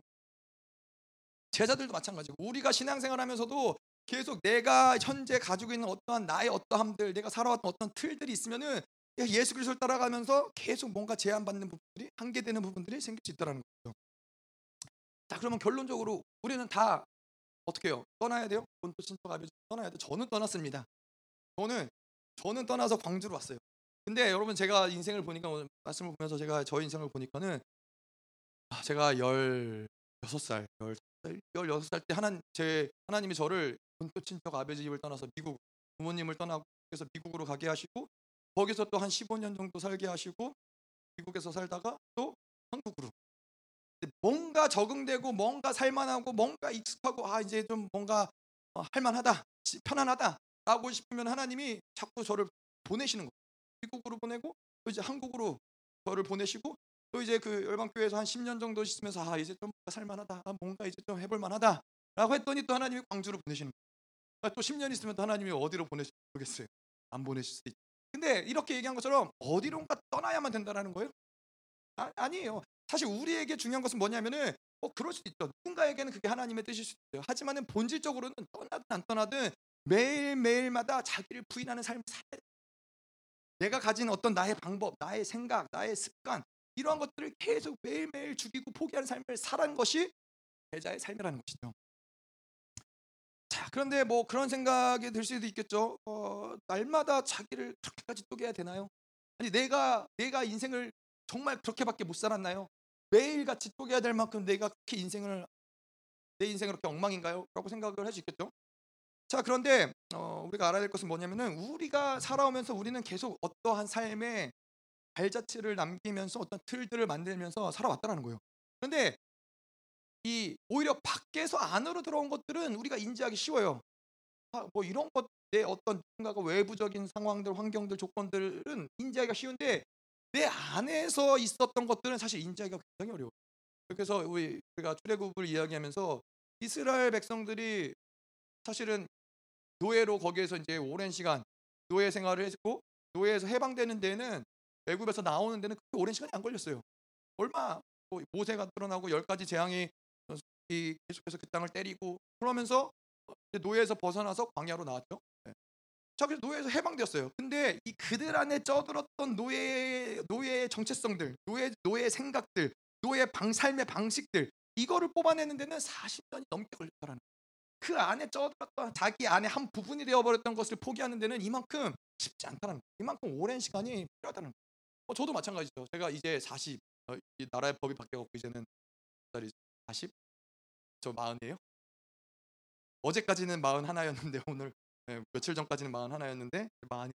[SPEAKER 1] 제자들도 마찬가지고 우리가 신앙생활하면서도 계속 내가 현재 가지고 있는 어떠한 나의 어떠함들, 내가 살아왔던 어떤 틀들이 있으면은 예수 그리스도를 따라가면서 계속 뭔가 제한받는 부분들이 한계되는 부분들이 생길 수 있다는 거죠. 자, 그러면 결론적으로 우리는 다 어떻게 해요? 떠나야 돼요? 본토 친척 아베 떠나야 돼. 저는 떠났습니다. 저는 저는 떠나서 광주로 왔어요. 근데 여러분 제가 인생을 보니까 오늘 말씀을 보면서 제가 저 인생을 보니까는 아, 제가 16살, 16살 때 하나 제 하나님이 저를 본토 친척 아버지 집을 떠나서 미국 부모님을 떠나고 그래서 미국으로 가게 하시고 거기서 또 한 15년 정도 살게 하시고 미국에서 살다가 또 한국으로 뭔가 적응되고 뭔가 살만하고 뭔가 익숙하고 아 이제 좀 뭔가 어, 할만하다 편안하다 라고 싶으면 하나님이 자꾸 저를 보내시는 거예요. 미국으로 보내고 또 이제 한국으로 저를 보내시고 또 이제 그 열방교회에서 한 10년 정도 있으면서 아 이제 좀 살만하다 아, 뭔가 이제 좀 해볼 만하다 라고 했더니 또 하나님이 광주로 보내시는 거예요. 그러니까 또 10년 있으면 또 하나님이 어디로 보내실지 모르겠어요. 안 보내실 수도 있죠. 근데 이렇게 얘기한 것처럼 어디론가 떠나야만 된다는 거예요? 아, 아니에요. 사실 우리에게 중요한 것은 뭐냐면은 뭐 그럴 수도 있죠. 누군가에게는 그게 하나님의 뜻일 수도 있어요. 하지만은 본질적으로는 떠나든 안 떠나든 매일 매일마다 자기를 부인하는 삶을 살아야 돼. 내가 가진 어떤 나의 방법, 나의 생각, 나의 습관 이러한 것들을 계속 매일매일 죽이고 포기하는 삶을 살아는 것이 제자의 삶이라는 것이죠. 자, 그런데 뭐 그런 생각이 들 수도 있겠죠. 어, 날마다 자기를 그렇게까지 쪼개야 되나요? 아니 내가 내가 인생을 정말 그렇게밖에 못 살았나요? 매일 같이 쪼개야 될 만큼 내가 그렇게 인생을 내 인생 그렇게 엉망인가요? 라고 생각을 할 수 있겠죠. 자 그런데 어, 우리가 알아야 될 것은 뭐냐면은 우리가 살아오면서 우리는 계속 어떠한 삶의 발자취를 남기면서 어떤 틀들을 만들면서 살아왔다는 거예요. 그런데 이 오히려 밖에서 안으로 들어온 것들은 우리가 인지하기 쉬워요. 아, 뭐 이런 것 내 어떤 누군가가 외부적인 상황들, 환경들, 조건들은 인지하기가 쉬운데 내 안에서 있었던 것들은 사실 인지하기가 굉장히 어려워. 그래서 우리 우리가 출애굽을 이야기하면서 이스라엘 백성들이 사실은 노예로 거기에서 이제 오랜 시간 노예 생활을 했고 노예에서 해방되는 데는 애굽에서 나오는 데는 그렇게 오랜 시간이 안 걸렸어요. 얼마 뭐 모세가 드러나고 열 가지 재앙이 계속해서 그 땅을 때리고 그러면서 노예에서 벗어나서 광야로 나왔죠. 네. 자 그래서 노예에서 해방되었어요. 근데 이 그들 안에 쪄들었던 노예 노예의 정체성들, 노예 노예의 생각들, 노예 방 삶의 방식들 이거를 뽑아내는 데는 40년이 넘게 걸렸다라는 그 안에 쪄들었던 자기 안에 한 부분이 되어버렸던 것을 포기하는 데는 이만큼 쉽지 않다는. 이만큼 오랜 시간이 필요하다는. 어, 저도 마찬가지죠. 제가 이제 40, 어, 이 나라의 법이 바뀌어갖고 이제는 40, 저 마흔이에요. 어제까지는 마흔 하나였는데 오늘 네, 며칠 전까지는 마흔 하나였는데 마흔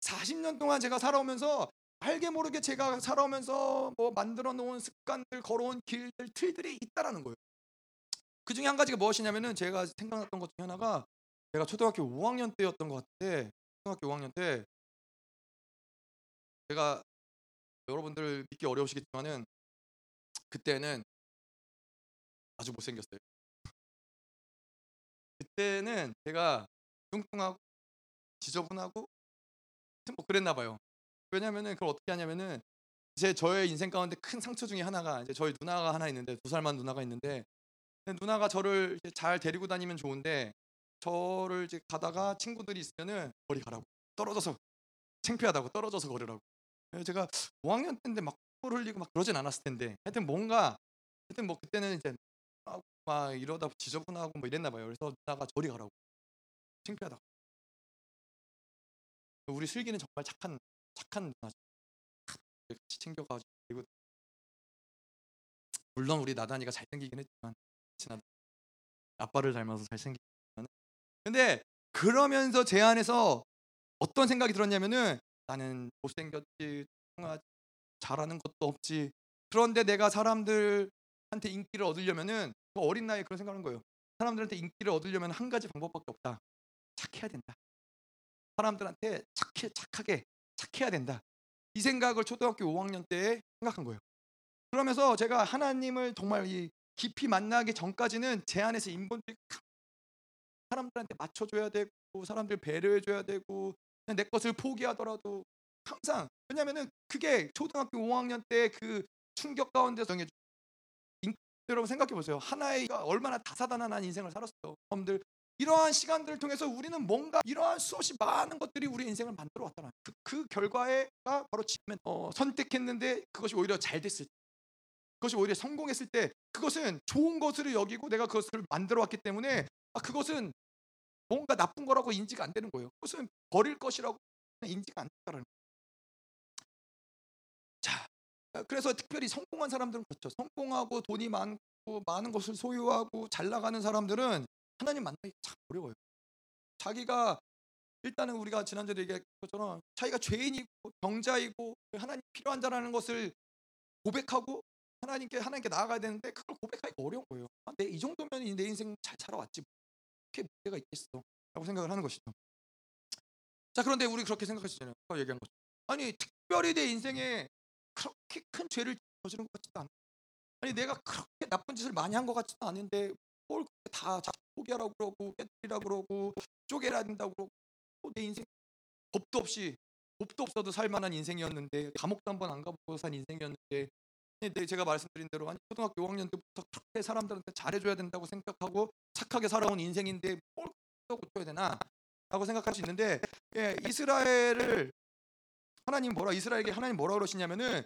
[SPEAKER 1] 40년 동안 제가 살아오면서 알게 모르게 제가 살아오면서 뭐 만들어 놓은 습관들, 걸어온 길들, 틀들이 있다라는 거예요. 그 중에 한 가지가 무엇이냐면은 제가 생각났던 것 중에 하나가 제가 초등학교 5학년 때였던 것 같아. 초등학교 5학년 때 제가 여러분들 믿기 어려우시겠지만은 그때는 아주 못생겼어요. 그때는 제가 뚱뚱하고 지저분하고 뭐 그랬나 봐요. 왜냐면은 그걸 어떻게 하냐면은 제 저의 인생 가운데 큰 상처 중에 하나가 이제 저희 누나가 하나 있는데 두 살만 누나가 있는데 누나가 저를 잘 데리고 다니면 좋은데 저를 이제 가다가 친구들이 있으면은 머리 가라고 떨어져서 창피하다고 떨어져서 걸으라고 제가 5학년 때인데 막 콧물 흘리고 막 그러진 않았을 텐데 하여튼 뭔가 하여튼 뭐 그때는 이제 막 이러다 지저분하고 뭐 이랬나 봐요. 그래서 누나가 저리 가라고 창피하다고. 우리 슬기는 정말 착한 착한 누나죠. 같이 챙겨가지고 그리고 물론 우리 나단이가 잘생기긴 했지만 지나 아빠를 닮아서 잘생기긴 근데 그러면서 제 안에서 어떤 생각이 들었냐면은 나는 못생겼지, 잘하는 것도 없지. 그런데 내가 사람들한테 인기를 얻으려면은 뭐 어린 나이에 그런 생각하는 거예요. 사람들한테 인기를 얻으려면 한 가지 방법밖에 없다. 착해야 된다. 사람들한테 착해 착하게 착해야 된다. 이 생각을 초등학교 5학년 때 생각한 거예요. 그러면서 제가 하나님을 정말 이 깊이 만나기 전까지는 제 안에서 인본주의 사람들한테 맞춰줘야 되고 사람들 배려해줘야 되고 내 것을 포기하더라도 항상 왜냐면은 그게 초등학교 5학년 때 그 충격 가운데 정해 여러분 생각해 보세요. 하나의 얼마나 다사다난한 인생을 살았어요. 여러분들 이러한 시간들을 통해서 우리는 뭔가 이러한 수없이 많은 것들이 우리 인생을 만들어 왔다는 그, 그 결과가 바로 지금 어, 선택했는데 그것이 오히려 잘 됐을 때 그것이 오히려 성공했을 때 그것은 좋은 것으로 여기고 내가 그것을 만들어 왔기 때문에 아, 그것은 뭔가 나쁜 거라고 인지가 안 되는 거예요. 그것은 버릴 것이라고 인지가 안 된다는. 자, 그래서 특별히 성공한 사람들은 그렇죠. 성공하고 돈이 많고 많은 것을 소유하고 잘 나가는 사람들은 하나님 만나기 참 어려워요. 자기가 일단은 우리가 지난주에 얘기한 것처럼 자기가 죄인이고 병자이고 하나님 필요한 자라는 것을 고백하고 하나님께 하나님께 나아가야 되는데 그걸 고백하기가 어려운 거예요. 아, 내이 정도면 내 인생 잘 살아왔지. 그렇게 문제가 있겠어. 라고 생각을 하는 것이죠. 자, 그런데 우리 그렇게. 아까 얘기한 것처럼. 아니, 특별히 내 인생에 그렇게 큰 죄를 저지른 것 같지도 않아. 아니, 내가 그렇게 나쁜 짓을 많이 한 것 같지도 않은데 뭘다 포기하라고 그러고 깨뜨리라고 그러고 쪼개라 된다고 그러고 내 인생 법도 없이 법도 없어도 살 만한 인생이었는데 감옥도 한 번 안 가보고 산 인생이었는데 네, 제가 말씀드린 대로 아니 초등학교 5학년 때부터 그렇게 사람들한테 잘해줘야 된다고 생각하고 착하게 살아온 인생인데 뭘 고쳐야 되나? 라고 생각할 수 있는데 예, 이스라엘을 하나님 뭐라 이스라엘에게 하나님 뭐라 그러시냐면은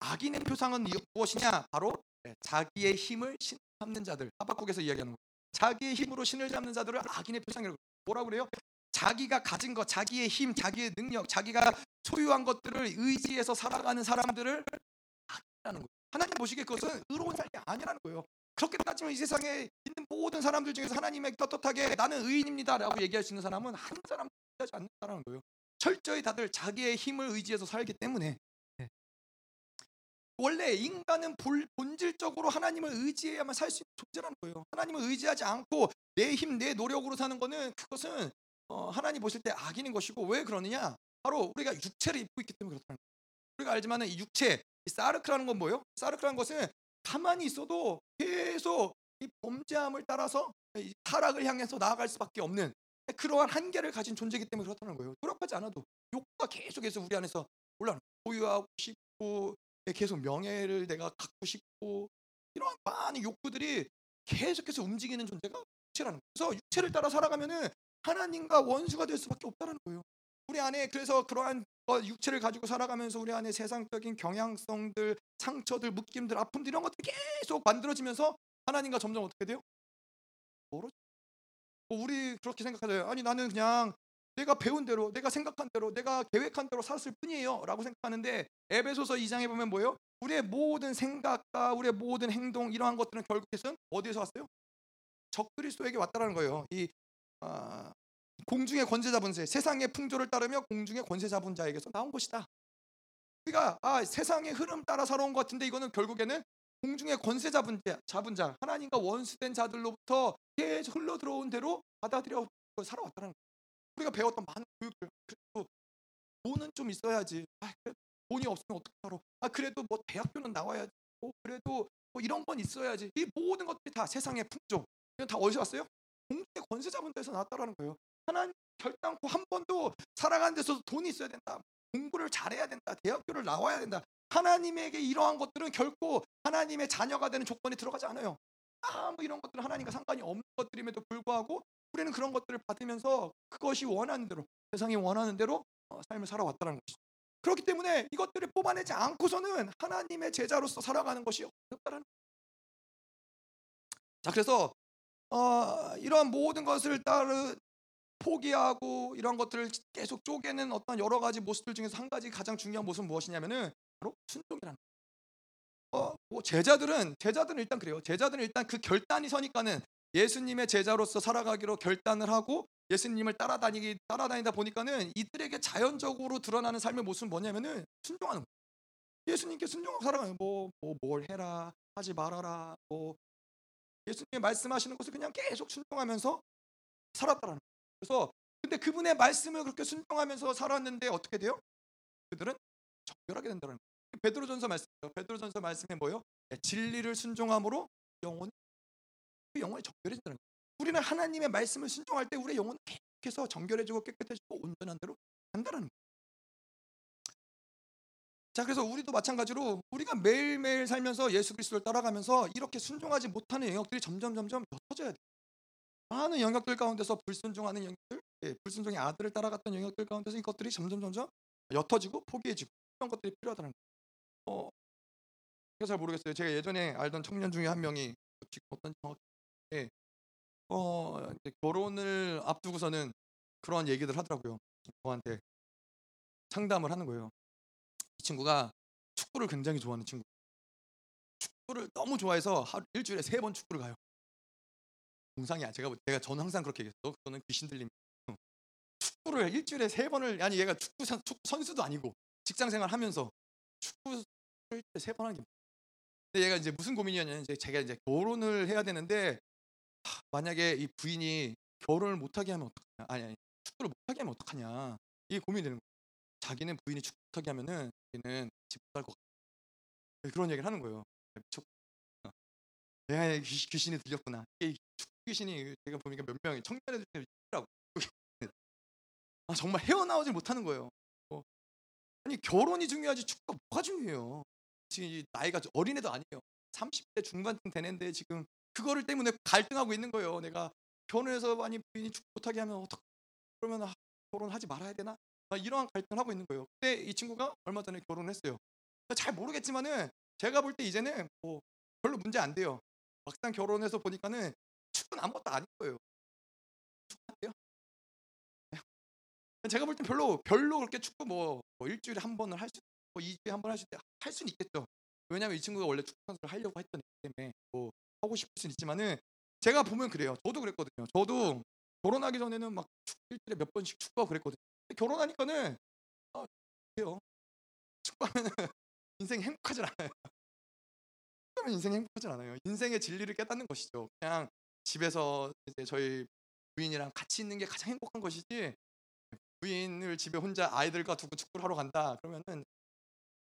[SPEAKER 1] 악인의 표상은 무엇이냐? 바로 예, 자기의 힘을 신 잡는 자들 하박국에서 이야기하는 거. 자기의 힘으로 신을 잡는 자들을 악인의 표상이라고 뭐라 그래요? 자기가 가진 것, 자기의 힘, 자기의 능력, 자기가 소유한 것들을 의지해서 살아가는 사람들을 거예요. 하나님 보시기에 그것은 의로운 삶이 아니라는 거예요. 그렇게 따지면 이 세상에 있는 모든 사람들 중에서 하나님의 떳떳하게 나는 의인입니다라고 얘기할 수 있는 사람은 한 사람도 하지 않는 사람인 거예요. 철저히 다들 자기의 힘을 의지해서 살기 때문에 네. 원래 인간은 본질적으로 하나님을 의지해야만 살 수 있는 존재라는 거예요. 하나님을 의지하지 않고 내 힘, 내 노력으로 사는 거는 그것은 어, 하나님 보실 때 악인인 것이고 왜 그러느냐? 바로 우리가 육체를 입고 있기 때문에 그렇다는 거예요. 우리가 알지만은 이 육체, 이 사르크라는 건 뭐예요? 사르크라는 것은 가만히 있어도 계속 이 범죄함을 따라서 이 타락을 향해서 나아갈 수밖에 없는 그러한 한계를 가진 존재이기 때문에 그렇다는 거예요. 노력하지 않아도 욕구가 계속해서 우리 안에서 올라오는 보유하고 싶고 계속 명예를 내가 갖고 싶고 이런 많은 욕구들이 계속해서 움직이는 존재가 육체라는 거예요. 그래서 육체를 따라 살아가면은 하나님과 원수가 될 수밖에 없다는 거예요. 우리 안에 그래서 그러한 육체를 가지고 살아가면서 우리 안에 세상적인 경향성들, 상처들, 묶임들, 아픔들 이런 것들이 계속 만들어지면서 하나님과 점점 어떻게 돼요? 멀어져. 뭐 우리 그렇게 생각하잖아요. 아니 나는 그냥 내가 배운 대로, 내가 생각한 대로, 내가 계획한 대로 살았을 뿐이에요라고 생각하는데 에베소서 2장에 보면 뭐예요? 우리의 모든 생각과 우리의 모든 행동 이러한 것들은 결국에는 어디에서 왔어요? 적 그리스도에게 왔다라는 거예요. 이 아, 공중의 권세 잡은 자, 세상의 풍조를 따르며 공중의 권세 잡은 자에게서 나온 것이다. 우리가 아, 세상의 흐름 따라 살아온 것 같은데 이거는 결국에는 공중의 권세 잡은 자, 잡은 자, 하나님과 원수된 자들로부터 계속 흘러 들어온 대로 받아들여 살아왔다는 거예요. 우리가 배웠던 많은 교육들, 그래도 돈은 좀 있어야지. 아, 돈이 없으면 어떻게 살아? 아, 그래도 뭐 대학교는 나와야지. 어, 그래도 뭐 이런 건 있어야지. 이 모든 것들이 다 세상의 풍조. 이건 다 어디서 왔어요? 공중의 권세 잡은 데서 나왔다라는 거예요. 하나님 결단코 한 번도 살아가는 데서 돈이 있어야 된다. 공부를 잘해야 된다. 대학교를 나와야 된다. 하나님에게 이러한 것들은 결코 하나님의 자녀가 되는 조건에 들어가지 않아요. 아무 이런 것들은 하나님과 상관이 없는 것들임에도 불구하고 우리는 그런 것들을 받으면서 그것이 원하는 대로 세상이 원하는 대로 어, 삶을 살아왔다는 것이죠. 그렇기 때문에 이것들을 뽑아내지 않고서는 하나님의 제자로서 살아가는 것이 어렵다는 자 그래서 어, 이러한 모든 것을 따르 포기하고 이런 것들을 계속 쪼개는 어떤 여러 가지 모습들 중에서 한 가지 가장 중요한 모습은 무엇이냐면은 바로 순종이라는. 어, 뭐 제자들은 제자들은 일단 그래요. 제자들은 일단 그 결단이 서니까는 예수님의 제자로서 살아가기로 결단을 하고 예수님을 따라다니기 따라다니다 보니까는 이들에게 자연적으로 드러나는 삶의 모습은 뭐냐면은 순종하는 거예요. 예수님께 순종하고 살아가요. 뭐뭐 뭘 해라 하지 말아라. 뭐 예수님이 말씀하시는 것을 그냥 계속 순종하면서 살았다라는. 그래서 근데 그분의 말씀을 그렇게 순종하면서 살았는데 어떻게 돼요? 그들은 정결하게 된다는 거예요. 베드로전서 말씀. 베드로전서 말씀에 뭐요? 네, 진리를 순종함으로 영혼 그 영혼이 정결해진다는 거예요. 우리는 하나님의 말씀을 순종할 때 우리의 영혼은 계속해서 정결해지고 깨끗해지고 온전한 대로 간다는 거예요. 자, 그래서 우리도 마찬가지로 우리가 매일매일 살면서 예수 그리스도를 따라가면서 이렇게 순종하지 못하는 영역들이 점점 점점 옅어져야 돼요. 많은 영역들 가운데서 불순종하는 영역들, 예, 불순종의 아들을 따라갔던 영역들 가운데서 이것들이 점점 점점 옅어지고 포기해지고 이런 것들이 필요하다는 거예요. 어, 잘 모르겠어요. 제가 예전에 알던 청년 중에 한 명이 어떤 정확히 예, 어, 결혼을 앞두고서는 그러한 얘기들 하더라고요. 저한테 상담을 하는 거예요. 이 친구가 축구를 굉장히 좋아하는 친구. 축구를 너무 좋아해서 하루 일주일에 세 번 축구를 가요. 공상이야. 제가 제가 저는 항상 그렇게 얘기했어. 그거는 귀신 들림. 축구를 일주일에 세 번을 아니 얘가 축구, 선, 축구 선수도 아니고 직장 생활하면서 축구 일주일에 세 번 하는 게. 근데 얘가 이제 무슨 고민이었냐면 이제 제가 이제 결혼을 해야 되는데 하, 만약에 이 부인이 결혼을 못하게 하면 어떡하냐? 아니 아니 축구를 못하게 하면 어떡하냐? 이게 고민이 되는 거예요. 자기는 부인이 축구 못하게 하면은 자기는 집못갈 것 같아. 그런 얘기를 하는 거예요. 미쳤. 내가 귀신이 들렸구나. 이게 귀신이 제가 보니까 몇 명이 청년애들 중에 있더라고. 아, 정말 헤어나오질 못하는 거예요. 어. 아니 결혼이 중요하지 축구가 뭐가 중요해요. 지금 나이가 어린애도 아니에요. 30대 중반쯤 되는데 지금 그거를 때문에 갈등하고 있는 거예요. 내가 결혼해서 많이 부인이 축구 못하게 하면 어떡 그러면 아, 결혼하지 말아야 되나? 아, 이러한 갈등을 하고 있는 거예요. 근데 이 친구가 얼마 전에 결혼했어요. 잘 모르겠지만은 제가 볼 때 이제는 뭐 별로 문제 안 돼요. 막상 결혼해서 보니까는 축구는 아무것도 아닌 거예요. 축구요? 네. 제가 볼 땐 별로 별로 그렇게 축구 뭐, 뭐 일주일에 한 번을 할 수, 뭐 2주에 한 번 할 수 있대 할 수는 있겠죠. 왜냐하면 이 친구가 원래 축구 선수를 하려고 했던 이 때문에 뭐 하고 싶을 수는 있지만은 제가 보면 그래요. 저도 그랬거든요. 저도 결혼하기 전에는 막 축- 일주일에 몇 번씩 축구하고 그랬거든요. 결혼하니까는 아, 돼요. 축구하면 인생 이 행복하진 않아요. 축구하면 인생 이 행복하진 않아요. 인생의 진리를 깨닫는 것이죠. 그냥 집에서 이제 저희 부인이랑 같이 있는 게 가장 행복한 것이지 부인을 집에 혼자 아이들과 두고 축구를 하러 간다 그러면은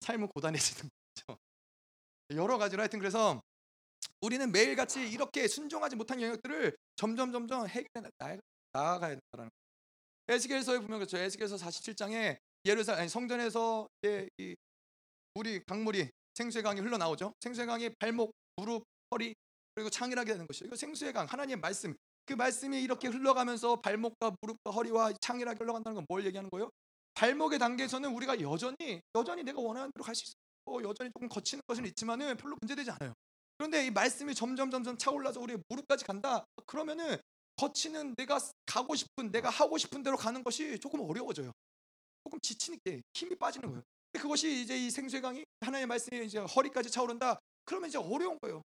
[SPEAKER 1] 삶은 고단해지는 거죠. 여러 가지로 하여튼 그래서 우리는 매일같이 이렇게 순종하지 못한 영역들을 점점 점점 해결해 나- 나아가야 된다는 거예요. 에스겔서에 보면 그렇죠. 에스겔서 47장에 예루살렘 아니, 성전에서 이제 이 물이 강물이 생수의 강이 흘러 나오죠. 생수의 강이 발목, 무릎, 허리 그리고 창이라게 되는 것이죠. 이거 생수의 강 하나님의 말씀. 그 말씀이 이렇게 흘러가면서 발목과 무릎과 허리와 창이라게 흘러간다는 건 뭘 얘기하는 거예요? 발목의 단계에서는 우리가 여전히 여전히 내가 원하는 대로 갈 수 있어. 어, 여전히 조금 거치는 것은 있지만은 별로 문제되지 않아요. 그런데 이 말씀이 점점 점점 차올라서 우리 무릎까지 간다. 그러면은 거치는 내가 가고 싶은 내가 하고 싶은 대로 가는 것이 조금 어려워져요. 조금 지치니까 힘이 빠지는 거예요. 그것이 이제 이 생수의 강이 하나님의 말씀이 이제 허리까지 차오른다. 그러면 이제 어려운 거예요.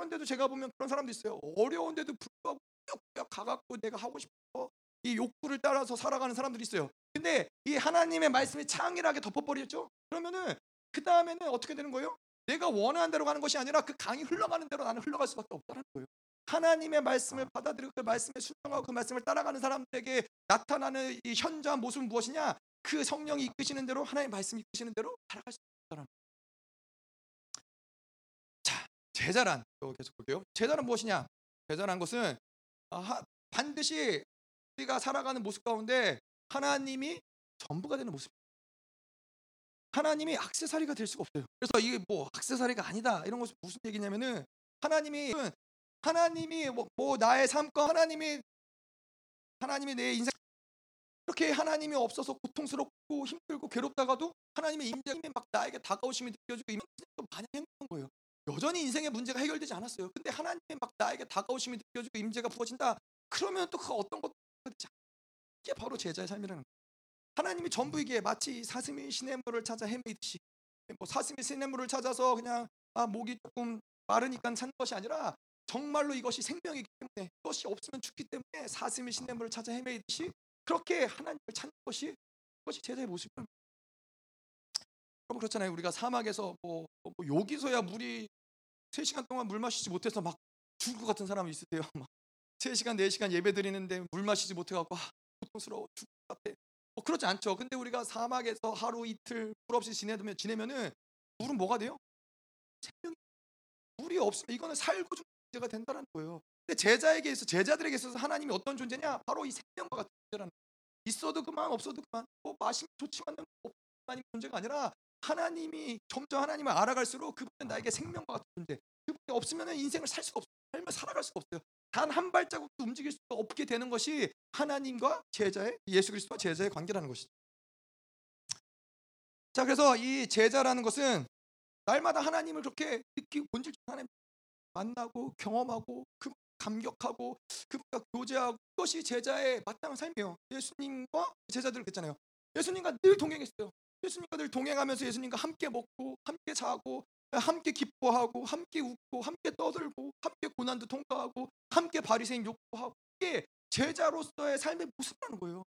[SPEAKER 1] 그런데도 제가 보면 그런 사람도 있어요. 어려운데도 불구하고 꾸역꾸역 가갖고 내가 하고 거, 이 욕구를 따라서 살아가는 사람들이 있어요. 근데 이 하나님의 말씀이 창이라게 덮어버렸죠. 그러면은 그 다음에는 어떻게 되는 거예요? 내가 원하는 대로 가는 것이 아니라 그 강이 흘러가는 대로 나는 흘러갈 수밖에 없다는 거예요. 하나님의 말씀을 받아들이고 그 말씀에 순종하고 그 말씀을 따라가는 사람들에게 나타나는 이 현저한 모습은 무엇이냐? 그 성령이 이끄시는 대로 하나님의 말씀이 이끄시는 대로 살아갈 수 있다는 제자란 또 계속 볼게요. 제자란 무엇이냐? 제자란 것은 아, 하- 반드시 우리가 살아가는 모습 가운데 하나님이 전부가 되는 모습. 하나님이 악세사리가 될 수가 없어요. 그래서 이게 뭐 악세사리가 아니다 이런 것은 무슨 얘기냐면은 하나님이 하나님이 뭐, 뭐 나의 삶과 하나님이 하나님이 내 인생 이렇게 하나님이 없어서 고통스럽고 힘들고 괴롭다가도 하나님의 임재가 막 나에게 다가오심이 느껴지고 또 마냥 행복한 거예요. 여전히 인생의 문제가 해결되지 않았어요. 근데 하나님이 막 나에게 다가오심이 느껴지고 임재가 부어진다. 그러면 또 그 어떤 것도 되지 않아요. 이게 바로 제자의 삶이라는 거예요. 하나님이 전부이기에 마치 사슴이 시냇물을 찾아 헤매듯이 뭐 사슴이 시냇물을 찾아서 그냥 아 목이 조금 마르니까 찾는 것이 아니라 정말로 이것이 생명이기 때문에 이것이 없으면 죽기 때문에 사슴이 시냇물을 찾아 헤매듯이 그렇게 하나님을 찾는 것이 그것이 제자의 모습입니다. 여러분 그렇잖아요. 우리가 사막에서 뭐, 뭐 여기서야 물이 3시간 동안 물 마시지 못해서 막 죽을 것 같은 사람이 있으세요. 막 3시간, 4시간 예배 드리는데 물 마시지 못해 갖고 아, 고통스러워 죽을 것 같아. 뭐 그렇지 않죠. 근데 우리가 사막에서 하루 이틀 물 없이 지내면 지내면은 물은 뭐가 돼요? 생명이 물이 없으면 이거는 살고 죽는 문제가 된다는 거예요. 근데 제자에게 있어 제자들에게 있어서 하나님이 어떤 존재냐? 바로 이 생명과 같은 존재라는 거예요. 있어도 그만 없어도 그만. 뭐 마시면 좋지만은 하나님 존재가 아니라 하나님이 점점 하나님을 알아갈수록 그분은 나에게 생명과 같은 존재. 그분이 없으면 인생을 살 수가 없어요. 삶을 살아갈 수가 없어요. 단 한 발자국도 움직일 수가 없게 되는 것이 하나님과 제자의 예수 그리스도와 제자의 관계라는 것이죠. 자, 그래서 이 제자라는 것은 날마다 하나님을 그렇게 느끼고 본질 하나님 만나고 경험하고 그 감격하고 그분과 교제하고 그것이 제자의 마땅한 삶이에요. 예수님과 제자들 그랬잖아요. 예수님과 늘 동행했어요. 예수님과 늘 동행하면서 예수님과 함께 먹고 함께 자고 함께 기뻐하고 함께 웃고 함께 떠들고 함께 고난도 통과하고 함께 바리새인 욕구하고 이게 제자로서의 삶의 모습이라는 거예요.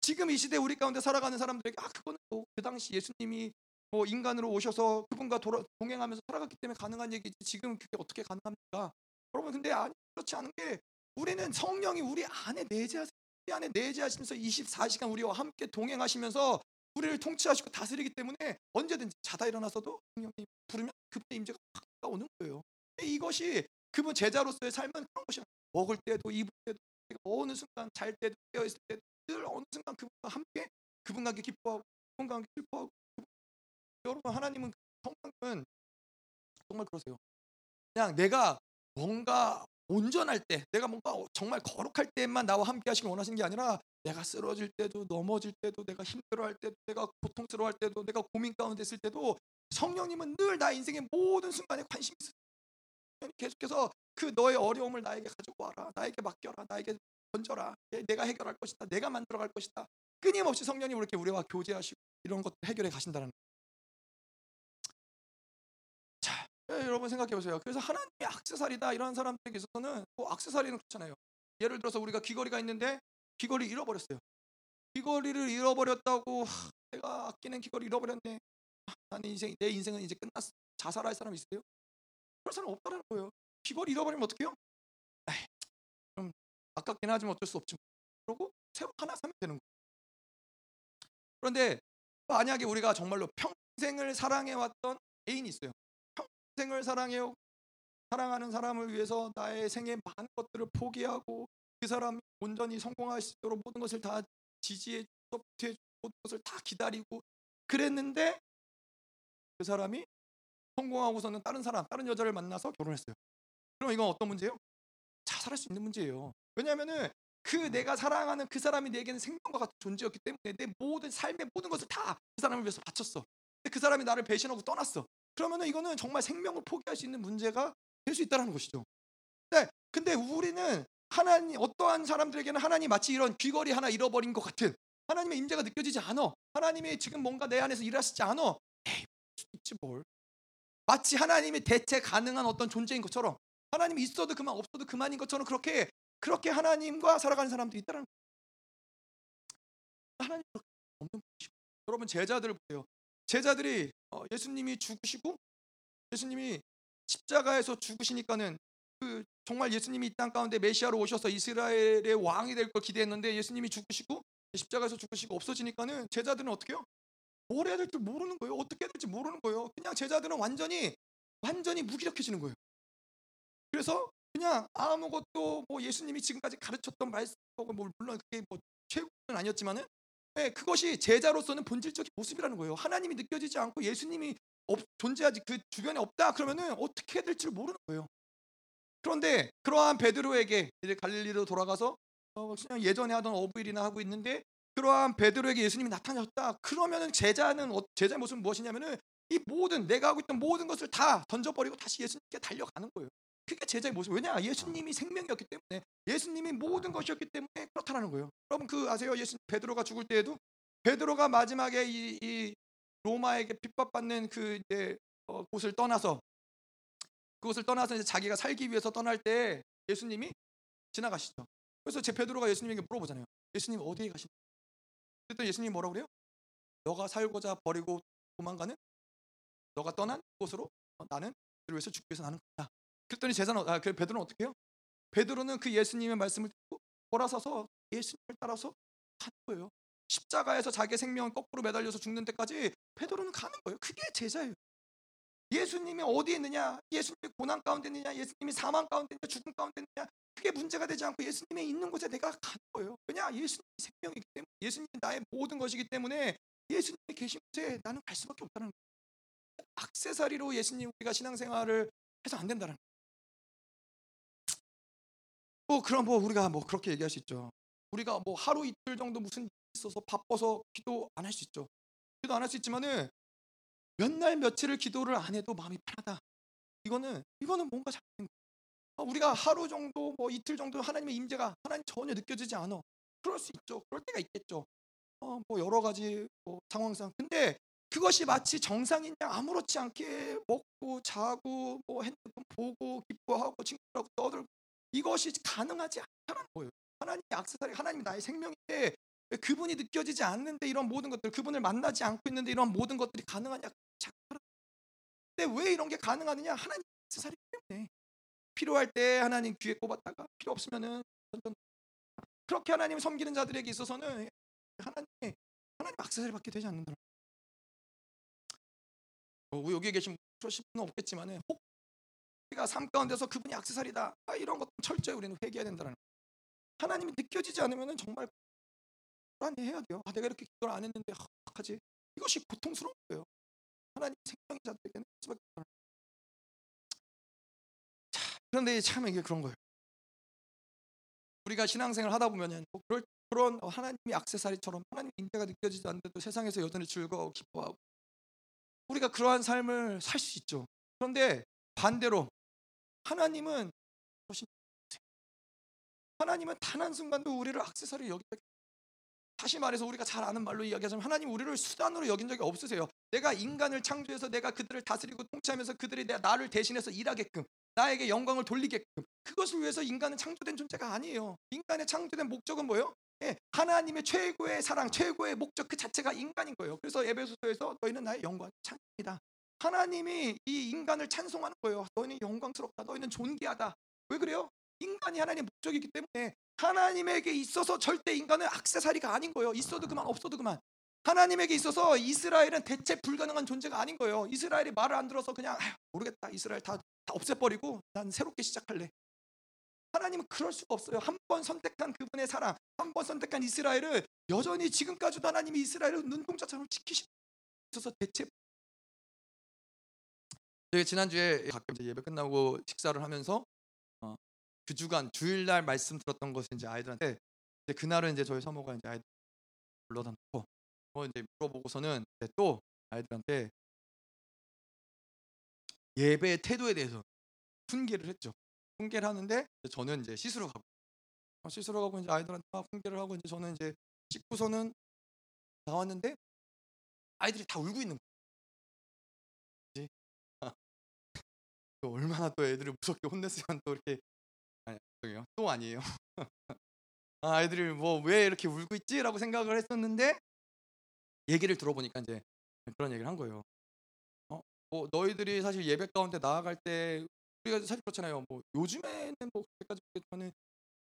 [SPEAKER 1] 지금 이 시대 우리 가운데 살아가는 사람들에게 아 그거는 뭐 그 당시 예수님이 뭐 인간으로 오셔서 그분과 돌아, 동행하면서 살아갔기 때문에 가능한 얘기지 지금 그게 어떻게 가능합니까? 여러분 근데 아니 그렇지 않은 게 우리는 성령이 우리 안에 내재하시 우리 안에 내재하시면서 24시간 우리와 함께 동행하시면서 우리를 통치하시고 다스리기 때문에 언제든지 자다 일어나서도 성령님 부르면 그분의 임재가 확 오는 거예요. 이것이 그분 제자로서의 삶은 그런 것이야. 먹을 때도 입을 때도 어느 순간 잘 때도 깨어 있을 때도 늘 어느 순간 그분과 함께 그분과 함께 기뻐하고 그분과 함께 슬퍼하고 여러분 하나님은 성령은 정말 그러세요. 그냥 내가 뭔가 온전할 때, 내가 뭔가 정말 거룩할 때만 나와 함께 하시길 원하시는 게 아니라 내가 쓰러질 때도 넘어질 때도 내가 힘들어할 때도 내가 고통스러워할 때도 내가 고민 가운데 있을 때도 성령님은 늘 나 인생의 모든 순간에 관심이 있어요. 계속해서 그 너의 어려움을 나에게 가지고 와라. 나에게 맡겨라. 나에게 던져라. 내가 해결할 것이다. 내가 만들어갈 것이다. 끊임없이 성령님 이렇게 우리와 교제하시고 이런 것들 해결해 가신다는 예, 여러분 생각해 보세요. 그래서 하나님의 악세사리다 이런 사람들에게 있어서는 뭐 악세사리는 그렇잖아요. 예를 들어서 우리가 귀걸이가 있는데 귀걸이 잃어버렸어요. 귀걸이를 잃어버렸다고 하, 내가 아끼는 귀걸이 잃어버렸네. 아, 나는 인생 내 인생은 이제 끝났어. 자살할 사람 있어요? 그럴 사람 없다는 거예요. 귀걸이 잃어버리면 어떡해요? 에이, 좀 아깝긴 하지만 어쩔 수 없지. 그러고 새로 하나 사면 되는 거예요. 그런데 만약에 우리가 정말로 평생을 사랑해왔던 애인이 있어요. 평생을 사랑해 사랑하는 사람을 위해서 나의 생애 많은 것들을 포기하고 그 사람이 온전히 성공할 수 있도록 모든 것을 다 지지해 서포트해 주고 모든 것을 다 기다리고 그랬는데 그 사람이 성공하고서는 다른 사람, 다른 여자를 만나서 결혼했어요. 그럼 이건 어떤 문제예요? 자살할 수 있는 문제예요. 왜냐하면은 그 내가 사랑하는 그 사람이 내게는 생명과 같은 존재였기 때문에 내 모든 삶의 모든 것을 다 그 사람을 위해서 바쳤어. 근데 그 사람이 나를 배신하고 떠났어. 그러면은 이거는 정말 생명을 포기할 수 있는 문제가 될 수 있다는 것이죠. 네, 근데 우리는 하나님 어떠한 사람들에게는 하나님 마치 이런 귀걸이 하나 잃어버린 것 같은 하나님의 임재가 느껴지지 않아. 하나님이 지금 뭔가 내 안에서 일하시지 않아. 에이, 있지 뭘. 마치 하나님이 대체 가능한 어떤 존재인 것처럼 하나님이 있어도 그만 없어도 그만인 것처럼 그렇게 그렇게 하나님과 살아가는 사람들이 있다는. 하나님 그렇게 없는 분이시고 여러분 제자들을 보세요. 제자들이 어, 예수님이 죽으시고 예수님이 십자가에서 죽으시니까는 그 정말 예수님이 이 땅 가운데 메시아로 오셔서 이스라엘의 왕이 될 걸 기대했는데 예수님이 죽으시고 십자가에서 죽으시고 없어지니까는 제자들은 어떻게 해요? 뭘 해야 될줄 모르는 거예요. 어떻게 해야 될지 모르는 거예요. 그냥 제자들은 완전히 완전히 무기력해지는 거예요. 그래서 그냥 아무것도 뭐 예수님이 지금까지 가르쳤던 말씀 뭐 물론 그게 뭐 최고는 아니었지만은 네, 그것이 제자로서는 본질적인 모습이라는 거예요. 하나님이 느껴지지 않고 예수님이 없, 존재하지 그 주변에 없다 그러면은 어떻게 해야 될지 모르는 거예요. 그런데 그러한 베드로에게 이제 갈릴리로 돌아가서 어, 그냥 예전에 하던 어부일이나 하고 있는데 그러한 베드로에게 예수님이 나타나셨다. 그러면은 제자는 어, 제자의 모습은 무엇이냐면은 이 모든 내가 하고 있던 모든 것을 다 던져버리고 다시 예수님께 달려가는 거예요. 그게 제자의 모습. 왜냐? 예수님이 생명이었기 때문에 예수님이 모든 것이었기 때문에 그렇다는 거예요. 여러분 그 아세요? 예수 베드로가 죽을 때에도 베드로가 마지막에 이, 이 로마에게 핍박받는 그 이제 어, 곳을 떠나서 그곳을 떠나서 이제 자기가 살기 위해서 떠날 때 예수님이 지나가시죠. 그래서 제 베드로가 예수님에게 물어보잖아요. 예수님 어디에 가시나요? 그랬더니 예수님이 뭐라고 그래요? 너가 살고자 버리고 도망가는 너가 떠난 곳으로 어, 나는 그를 위해서 죽기 위해서 나는 간다. 그랬더니 제자는 아, 그 베드로는 어떻게 해요? 베드로는 그 예수님의 말씀을 듣고 돌아서서 예수님을 따라서 가는 거예요. 십자가에서 자기의 생명을 거꾸로 매달려서 죽는 데까지 베드로는 가는 거예요. 그게 제자예요. 예수님이 어디에 있느냐? 예수님이 고난 가운데 있느냐? 예수님이 사망 가운데 있느냐? 죽음 가운데 있느냐? 그게 문제가 되지 않고 예수님이 있는 곳에 내가 가는 거예요. 왜냐? 예수님이 생명이기 때문에 예수님이 나의 모든 것이기 때문에 예수님이 계신 곳에 나는 갈 수밖에 없다는 거예요. 악세사리로 예수님 우리가 신앙생활을 해서 안 된다는 거예요. 뭐 그럼 뭐 우리가 뭐 그렇게 얘기할 수 있죠. 우리가 뭐 하루 이틀 정도 무슨 있어서 바빠서 기도 안 할 수 있죠. 기도 안 할 수 있지만은 몇 날 며칠을 기도를 안 해도 마음이 편하다. 이거는 이거는 뭔가 잘못된 거예요. 우리가 하루 정도 뭐 이틀 정도 하나님의 임재가 하나님 전혀 느껴지지 않아. 그럴 수 있죠. 그럴 때가 있겠죠. 어, 뭐 여러 가지 뭐 상황상. 근데 그것이 마치 정상인 양 아무렇지 않게 먹고 자고 뭐 핸드폰 보고 기뻐하고 친구들하고 떠들고 이것이 가능하지 않다는 거예요. 하나님의 악세사리, 하나님이 나의 생명인데 그분이 느껴지지 않는데 이런 모든 것들, 그분을 만나지 않고 있는데 이런 모든 것들이 가능하냐? 근데 왜 이런 게 가능하느냐? 하나님 악세사리 때문에 필요할 때 하나님 귀에 꼽았다가 필요 없으면은 그렇게 하나님 섬기는 자들에게 있어서는 하나님 하나님 악세사리 받게 되지 않는다. 어, 여기 계신 그러신 분은 없겠지만은 혹 우리가 삶 가운데서 그분이 악세사리다 아, 이런 것 철저히 우리는 회개해야 된다는. 하나님이 느껴지지 않으면 정말 불안해해야 돼요. 아, 내가 이렇게 기도를 안 했는데 어떡하지? 이것이 고통스러운 거예요. 하나님 생명자들에게는 수밖에 없다. 자, 그런데 참 이게 그런 거예요. 우리가 신앙생활 하다 보면은 뭐 그럴, 그런 하나님이 악세사리처럼 하나님 인대가 느껴지지 않는데도 세상에서 여전히 즐거워 기뻐하고 우리가 그러한 삶을 살 수 있죠. 그런데 반대로 하나님은 하나님은 단 한 순간도 우리를 악세사리 여기다 다시 말해서 우리가 잘 아는 말로 이야기하자면 하나님 우리를 수단으로 여긴 적이 없으세요. 내가 인간을 창조해서 내가 그들을 다스리고 통치하면서 그들이 내 나를 대신해서 일하게끔 나에게 영광을 돌리게끔 그것을 위해서 인간은 창조된 존재가 아니에요. 인간의 창조된 목적은 뭐예요? 예, 하나님의 최고의 사랑, 최고의 목적 그 자체가 인간인 거예요. 그래서 에베소서에서 너희는 나의 영광 찬이다. 하나님이 이 인간을 찬송하는 거예요. 너희는 영광스럽다. 너희는 존귀하다. 왜 그래요? 인간이 하나님의 목적이기 때문에 하나님에게 있어서 절대 인간은 악세사리가 아닌 거예요. 있어도 그만 없어도 그만. 하나님에게 있어서 이스라엘은 대체 불가능한 존재가 아닌 거예요. 이스라엘이 말을 안 들어서 그냥 모르겠다. 이스라엘 다, 다 없애버리고 난 새롭게 시작할래. 하나님은 그럴 수가 없어요. 한 번 선택한 그분의 사랑, 한 번 선택한 이스라엘을 여전히 지금까지도 하나님이 이스라엘을 눈동자처럼 있어서 대체 저희 지난주에 가끔 예배 끝나고 식사를 하면서 어, 그 주간 주일날 말씀 들었던 것을 이제 아이들한테 이제 그날은 이제 저희 사모가 이제 아이들 불러다 놓고 뭐 이제 물어보고서는 이제 또 아이들한테 예배의 태도에 대해서 훈계를 했죠. 훈계를 하는데 저는 이제 씻으러 가고 어, 씻으러 가고 이제 아이들한테 막 훈계를 하고 이제 저는 이제 씻고서는 나왔는데 아이들이 다 울고 있는 거지. 또 얼마나 또 애들을 무섭게 혼냈으면 또 이렇게 죄송해요. 또 아니에요. 아, 아이들이 뭐 왜 이렇게 울고 있지라고 생각을 했었는데 얘기를 들어보니까 이제 그런 얘기를 한 거예요. 어, 뭐 너희들이 사실 예배 가운데 나아갈 때 우리가 사실 그렇잖아요. 뭐 요즘에는 뭐 그때까지 그렇지만은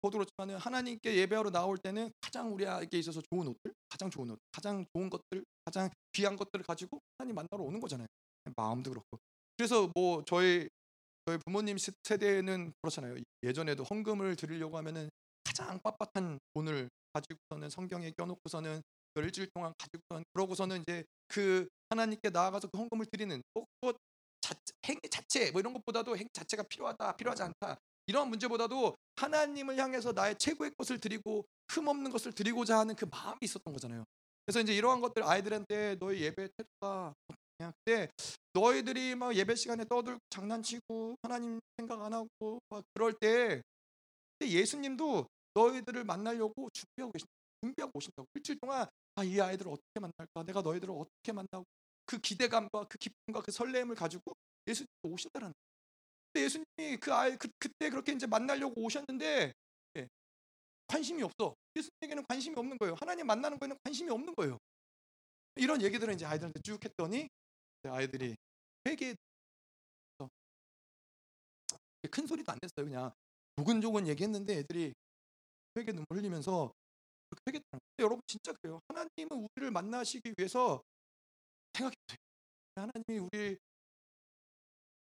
[SPEAKER 1] 저도 그렇지만은 하나님께 예배하러 나올 때는 가장 우리에게 있어서 좋은 옷들, 가장 좋은 옷, 가장 좋은 것들, 가장 귀한 것들을 가지고 하나님 만나러 오는 거잖아요. 마음도 그렇고. 그래서 뭐 저희 저희 부모님 세- 세대는 그렇잖아요. 예전에도 헌금을 드리려고 하면은 가장 빳빳한 돈을 가지고서는 성경에 껴놓고서는 그 일주일 동안 가지고서는 그러고서는 이제 그 하나님께 나아가서 그 헌금을 드리는 뭐 그것 자체, 행 자체 뭐 이런 것보다도 행 자체가 필요하다 필요하지 않다 이런 문제보다도 하나님을 향해서 나의 최고의 것을 드리고 흠없는 것을 드리고자 하는 그 마음이 있었던 거잖아요. 그래서 이제 이러한 것들 아이들한테 너희 예배 태도가 그때 너희들이 막 예배 시간에 떠들고 장난치고 하나님 생각 안 하고 막 그럴 때 예수님도 너희들을 만나려고 준비하고 계신 준비하고 오신다고. 일주일 동안 아 이 아이들을 어떻게 만날까? 내가 너희들을 어떻게 만나고 그 기대감과 그 기쁨과 그 설렘을 가지고 예수님 오신다라는. 근데 예수님이 그 아이 그, 그때 그렇게 이제 만나려고 오셨는데 예, 관심이 없어. 예수님에게는 관심이 없는 거예요. 하나님 만나는 거에는 관심이 없는 거예요. 이런 얘기들은 이제 아이들한테 쭉 했더니 아이들이 회개 큰 소리도 안 냈어요 그냥 조근조근 얘기했는데 애들이 회개 눈물 흘리면서 그렇게 회개했다는 거예요. 여러분 진짜 그래요. 하나님은 우리를 만나시기 위해서 생각해 보세요. 하나님이 우리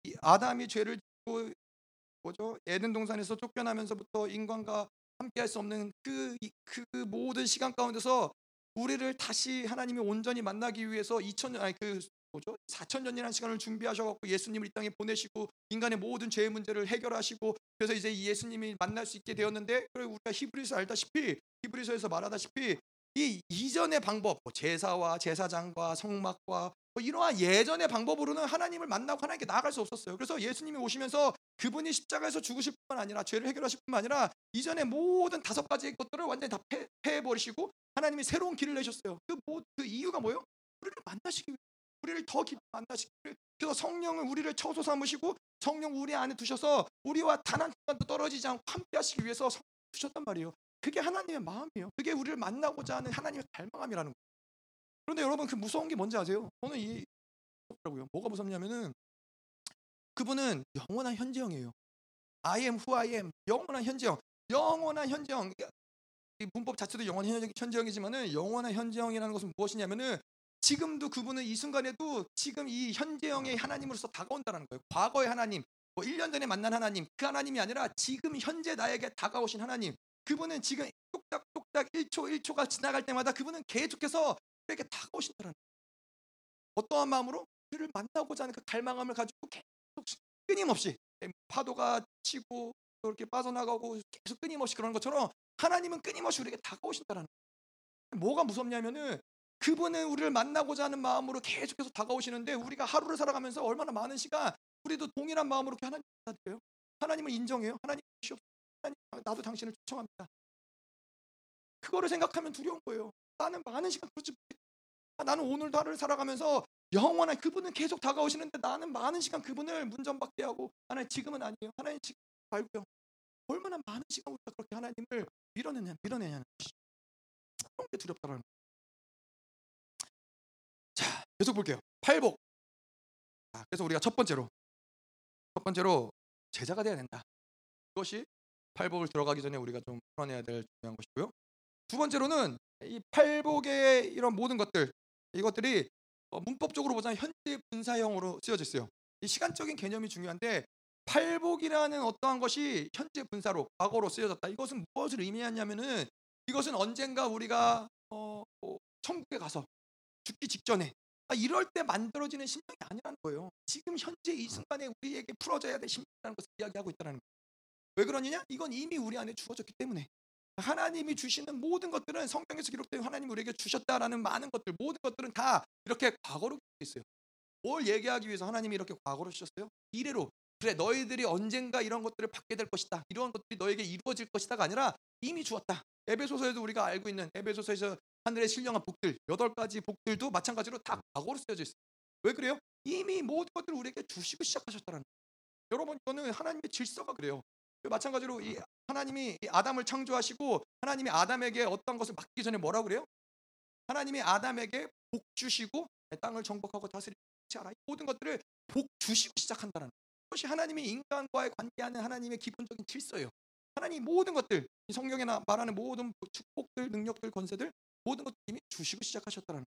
[SPEAKER 1] 이 아담이 죄를 짓고 뭐죠? 에덴 동산에서 쫓겨나면서부터 인간과 함께할 수 없는 그, 이- 그 모든 시간 가운데서 우리를 다시 하나님이 온전히 만나기 위해서 2000년 아니 그 뭐죠? 4천 년이라는 시간을 준비하셔갖고 예수님을 이 땅에 보내시고 인간의 모든 죄의 문제를 해결하시고 그래서 이제 이 예수님이 만날 수 있게 되었는데 그리고 우리가 히브리서 알다시피 히브리서에서 말하다시피 이 이전의 방법 뭐 제사와 제사장과 성막과 뭐 이러한 예전의 방법으로는 하나님을 만나고 하나님께 나아갈 수 없었어요. 그래서 예수님이 오시면서 그분이 십자가에서 죽으실 뿐만 아니라 죄를 해결하실 뿐만 아니라 이전의 모든 다섯 가지 것들을 완전히 다 패, 패해버리시고 하나님이 새로운 길을 내셨어요. 그, 뭐, 그 이유가 뭐예요? 우리를 만나시기 위해 우리를 더 깊이 만나시기 위해 그래서 성령을 우리를 처소 삼으시고 성령 우리 안에 두셔서 우리와 단한 순간도 떨어지지 않고 함께 하시기 위해서 성령 두셨단 말이에요. 그게 하나님의 마음이에요. 그게 우리를 만나고자 하는 하나님의 갈망함이라는 거예요. 그런데 여러분 그 무서운 게 뭔지 아세요? 저는 이 무섭더라고요. 뭐가 무섭냐면은 그분은 영원한 현재형이에요. I am who I am. 영원한 현재형. 영원한 현재형. 이 문법 자체도 영원한 현재- 현재형이지만은 영원한 현재형이라는 것은 무엇이냐면은 지금도 그분은 이 순간에도 지금 이 현재형의 하나님으로서 다가온다는 거예요. 과거의 하나님, 뭐 1년 전에 만난 하나님, 그 하나님이 아니라 지금 현재 나에게 다가오신 하나님. 그분은 지금 똑딱똑딱 1초 1초가 지나갈 때마다 그분은 계속해서 우리에게 다가오신다는 거예요. 어떠한 마음으로 우리를 만나고자 하는 그 갈망함을 가지고 계속 끊임없이 파도가 치고 또 이렇게 빠져나가고 계속 끊임없이 그런 것처럼 하나님은 끊임없이 우리에게 다가오신다는 거예요. 뭐가 무섭냐면은 그분은 우리를 만나고자 하는 마음으로 계속해서 다가오시는데 우리가 하루를 살아가면서 얼마나 많은 시간 우리도 동일한 마음으로 하나님 받아들여요. 하나님을 인정해요. 하나님 하나님 나도 당신을 초청합니다. 그거를 생각하면 두려운 거예요. 나는 많은 시간 그렇지 못해. 아, 나는 오늘도 하루를 살아가면서 영원한 그분은 계속 다가오시는데 나는 많은 시간 그분을 문전박대 하고 하나님 지금은 아니에요. 하나님 지금 말고요. 얼마나 많은 시간 우리가 그렇게 하나님을 밀어내냐 밀어내냐는 것이 그런 게. 자 계속 볼게요. 팔복. 자, 그래서 우리가 첫 번째로 첫 번째로 제자가 돼야 된다. 그것이 팔복을 들어가기 전에 우리가 좀 풀어내야 될 중요한 것이고요. 두 번째로는 이 팔복의 이런 모든 것들 이것들이 어, 문법적으로 보자면 현재 분사형으로 쓰여져 있어요. 이 시간적인 개념이 중요한데 팔복이라는 어떠한 것이 현재 분사로 과거로 쓰여졌다. 이것은 무엇을 의미하냐면은 이것은 언젠가 우리가 어, 뭐 천국에 가서 죽기 직전에 아, 이럴 때 만들어지는 심령이 아니라는 거예요. 지금 현재 이 순간에 우리에게 풀어져야 될 심령이라는 것을 이야기하고 있다는 거예요. 왜 그러느냐? 이건 이미 우리 안에 주어졌기 때문에 하나님이 주시는 모든 것들은 성경에서 기록된 하나님이 우리에게 주셨다라는 많은 것들 모든 것들은 다 이렇게 과거로 있어요. 뭘 얘기하기 위해서 하나님이 이렇게 과거로 주셨어요? 미래로 그래 너희들이 언젠가 이런 것들을 받게 될 것이다. 이런 것들이 너에게 이루어질 것이다가 아니라 이미 주었다. 에베소서에도 우리가 알고 있는 에베소서에서 하늘의 신령한 복들 여덟 가지 복들도 마찬가지로 다 과거로 쓰여져 있어요. 왜 그래요? 이미 모든 것들을 우리에게 주시고 시작하셨다는 거예요. 여러분 이거는 하나님의 질서가 그래요. 마찬가지로 이 하나님이 아담을 창조하시고 하나님이 아담에게 어떤 것을 맡기 전에 뭐라 그래요? 하나님이 아담에게 복 주시고 땅을 정복하고 다스리지 않아. 모든 것들을 복 주시고 시작한다는 것이 하나님이 인간과의 관계하는 하나님의 기본적인 질서예요. 하나님 모든 것들 이 성경에 말하는 모든 축복들, 능력들, 권세들 모든 것들 이미 주시고 시작하셨다는 거예요.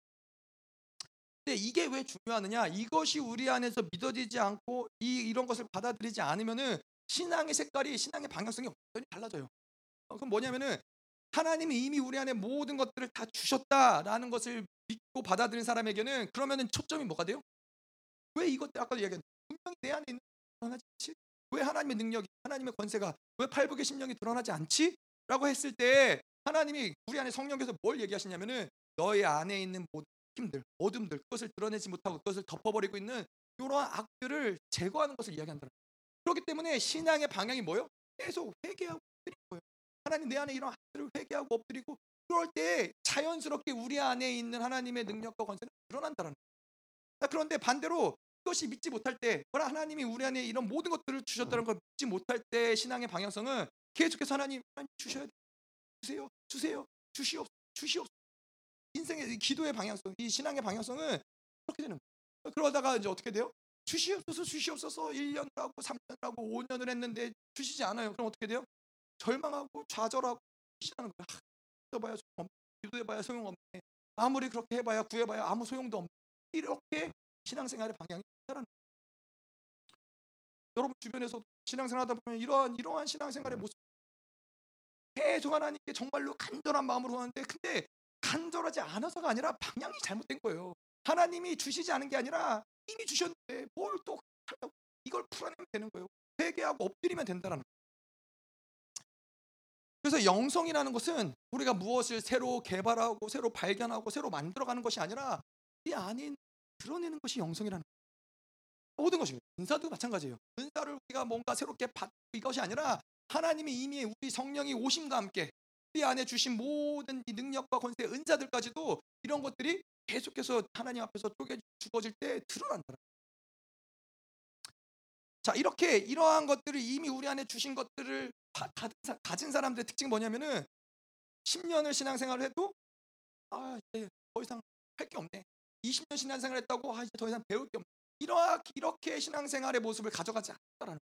[SPEAKER 1] 근데 이게 왜 중요하느냐? 이것이 우리 안에서 믿어지지 않고 이 이런 것을 받아들이지 않으면은 신앙의 색깔이 신앙의 방향성이 완전히 달라져요. 어, 그럼 뭐냐면은 하나님이 이미 우리 안에 모든 것들을 다 주셨다라는 것을 믿고 받아들인 사람에게는 그러면은 초점이 뭐가 돼요? 왜 이것들 아까도 얘기한 분명히 내 안에 있는 드러나지 않지? 왜 하나님의 능력이 하나님의 권세가 왜 팔복의 심령이 드러나지 않지? 라고 했을 때 하나님이 우리 안에 성령께서 뭘 얘기하시냐면은 너의 안에 있는 모든 힘들, 어둠들 그것을 드러내지 못하고 그것을 덮어버리고 있는 이러한 악들을 제거하는 것을 이야기한다는 거예요. 그렇기 때문에 신앙의 방향이 뭐요? 계속 회개하고 엎드리는 거예요. 하나님 내 안에 이런 악들을 회개하고 엎드리고 그럴 때 자연스럽게 우리 안에 있는 하나님의 능력과 권세는 드러난다는 거예요. 그런데 반대로 그것이 믿지 못할 때, 그러나 하나님이 우리 안에 이런 모든 것들을 주셨다는 걸 믿지 못할 때 신앙의 방향성은 계속해서 하나님 주셔야 돼. 주세요, 주세요, 주시옵, 주시옵. 인생의 기도의 방향성, 이 신앙의 방향성은 그렇게 되는 거예요. 그러다가 이제 어떻게 돼요? 주시옵소서 주시옵소서 1년을 하고 3년을 하고 5년을 했는데 주시지 않아요. 그럼 어떻게 돼요? 절망하고 좌절하고 시하는 거야. 기도해봐야 소용없네. 기도해봐야 소용없네. 아무리 그렇게 해봐야 구해봐야 아무 소용도 없네. 이렇게 신앙생활의 방향이 있다는 여러분 주변에서 신앙생활 하다 보면 이러한 이러한 신앙생활의 모습 계속 하나님께 정말로 간절한 마음으로 하는데 근데 간절하지 않아서가 아니라 방향이 잘못된 거예요. 하나님이 주시지 않은 게 아니라 이미 주셨는데 뭘 또 하려고 이걸 풀어내면 되는 거예요. 회개하고 엎드리면 된다는 거예요. 그래서 영성이라는 것은 우리가 무엇을 새로 개발하고 새로 발견하고 새로 만들어가는 것이 아니라 이 안에 드러내는 것이 영성이라는 거예요. 모든 것입니다. 은사도 마찬가지예요. 은사를 우리가 뭔가 새롭게 받고 이것이 아니라 하나님이 이미 우리 성령이 오심과 함께 우리 안에 주신 모든 이 능력과 권세, 은사들까지도 이런 것들이 계속해서 하나님 앞에서 쪼개 죽어질 때 드러난다. 자 이렇게 이러한 것들을 이미 우리 안에 주신 것들을 가진 사람들의 특징이 뭐냐면은 10년을 신앙생활을 해도 아 이제 더 이상 할 게 없네. 20년 신앙생활 했다고 아 이제 더 이상 배울 게 없네. 이렇게 이렇게 신앙생활의 모습을 가져가지 않는다라는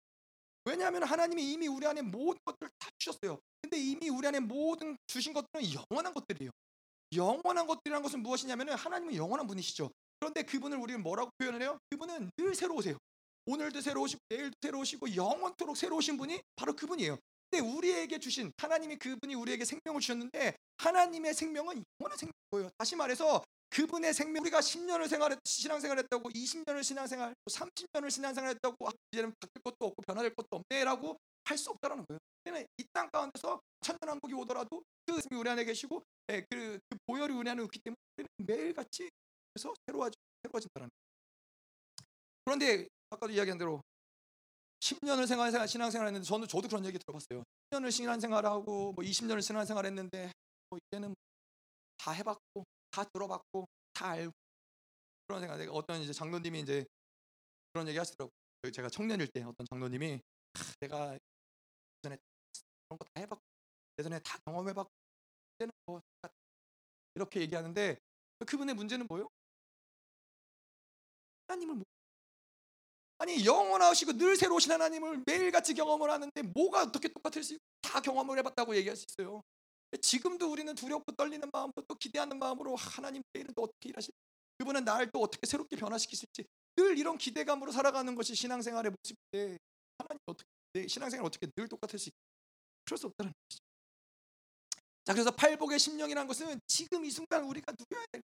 [SPEAKER 1] 왜냐하면 하나님이 이미 우리 안에 모든 것들을 다 주셨어요. 근데 이미 우리 안에 모든 주신 것들은 영원한 것들이에요. 영원한 것들이라는 것은 무엇이냐면은 하나님은 영원한 분이시죠. 그런데 그분을 우리는 뭐라고 표현을 해요? 그분은 늘 새로우세요. 오늘도 새로우시고 내일도 새로우시고 영원토록 새로우신 분이 바로 그분이에요. 근데 우리에게 주신 하나님이 그분이 우리에게 생명을 주셨는데 하나님의 생명은 영원한 생명이에요. 다시 말해서 그분의 생명 우리가 10년을 생활했 신앙생활 했다고 20년을 신앙생활 30년을 신앙생활 했다고 아, 이제는 바뀔 것도 없고 변화될 것도 없네라고 할 수 없다라는 거예요. 이땅 가운데서 천년왕국이 오더라도 그 말씀이 우리 안에 계시고 예, 그, 그 보혈이 우리 안에 있기 때문에 우리는 매일같이 그래서 새로워지, 새로워진다는 거예요. 그런데 아까도 이야기한 대로 10년을 생활, 생활 신앙생활 했는데 저는 저도 그런 얘기 들어봤어요. 10년을 신앙생활하고 뭐 20년을 신앙생활 했는데 뭐 이제는 다 해봤고 다 들어봤고 다 알고 그런 생각. 내가 어떤 이제 장로님이 이제 그런 얘기 하시더라고. 요 제가 청년일 때 어떤 장로님이 아, 내가 예전에 그런 거 다 해봤고 예전에 다 경험해봤고 이제는 뭐다 이렇게 얘기하는데 그분의 문제는 뭐예요? 하나님을 못 아니 영원하시고 늘 새로우신 하나님을 매일같이 경험을 하는데 뭐가 어떻게 똑같을 수 있고 다 경험을 해봤다고 얘기할 수 있어요. 지금도 우리는 두렵고 떨리는 마음으로 또 기대하는 마음으로 하나님 내일은 또 어떻게 일하실지 그분은 나를 또 어떻게 새롭게 변화시키실지 늘 이런 기대감으로 살아가는 것이 신앙생활의 모습인데 하나님 어떻게 내 신앙생활 어떻게 늘 똑같을 수 있고 그럴 수 없다는 것이죠. 자 그래서 팔복의 심령이라는 것은 지금 이 순간 우리가 누려야 될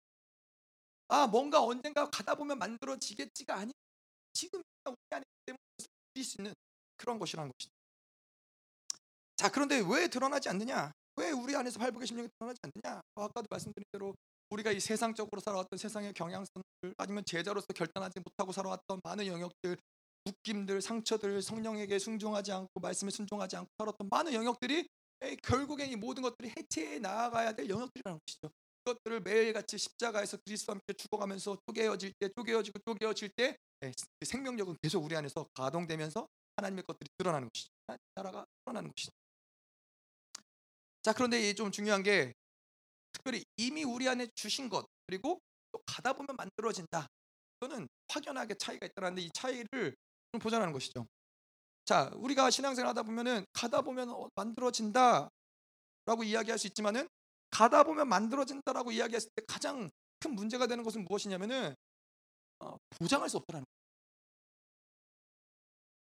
[SPEAKER 1] 아, 뭔가 언젠가 가다 보면 만들어지겠지가 아니 지금 우리 안에 때문에 누릴 수 있는 그런 것이라는 것이죠. 자, 그런데 왜 드러나지 않느냐? 왜 우리 안에서 팔복의 심령이 드러나지 않느냐? 어, 아까도 말씀드린 대로 우리가 이 세상적으로 살아왔던 세상의 경향성들 아니면 제자로서 결단하지 못하고 살아왔던 많은 영역들 묶임들, 상처들, 성령에게 순종하지 않고 말씀에 순종하지 않고 살았던 많은 영역들이 결국엔 이 모든 것들이 해체해 나아가야 될 영역들이라는 것이죠. 그것들을 매일같이 십자가에서 그리스도와 함께 죽어가면서 쪼개어질 때, 쪼개어지고 쪼개어질 때 예, 그 생명력은 계속 우리 안에서 가동되면서 하나님의 것들이 드러나는 것이죠. 나라가 드러나는 것이죠. 자 그런데 좀 중요한 게 특별히 이미 우리 안에 주신 것 그리고 또 가다 보면 만들어진다. 이거는 확연하게 차이가 있다는데 이 차이를 좀 보자는 것이죠. 자 우리가 신앙생활 하다 보면은 가다 보면 어, 만들어진다라고 이야기할 수 있지만은 가다 보면 만들어진다라고 이야기했을 때 가장 큰 문제가 되는 것은 무엇이냐면은 어, 보장할 수 없다는 거예요.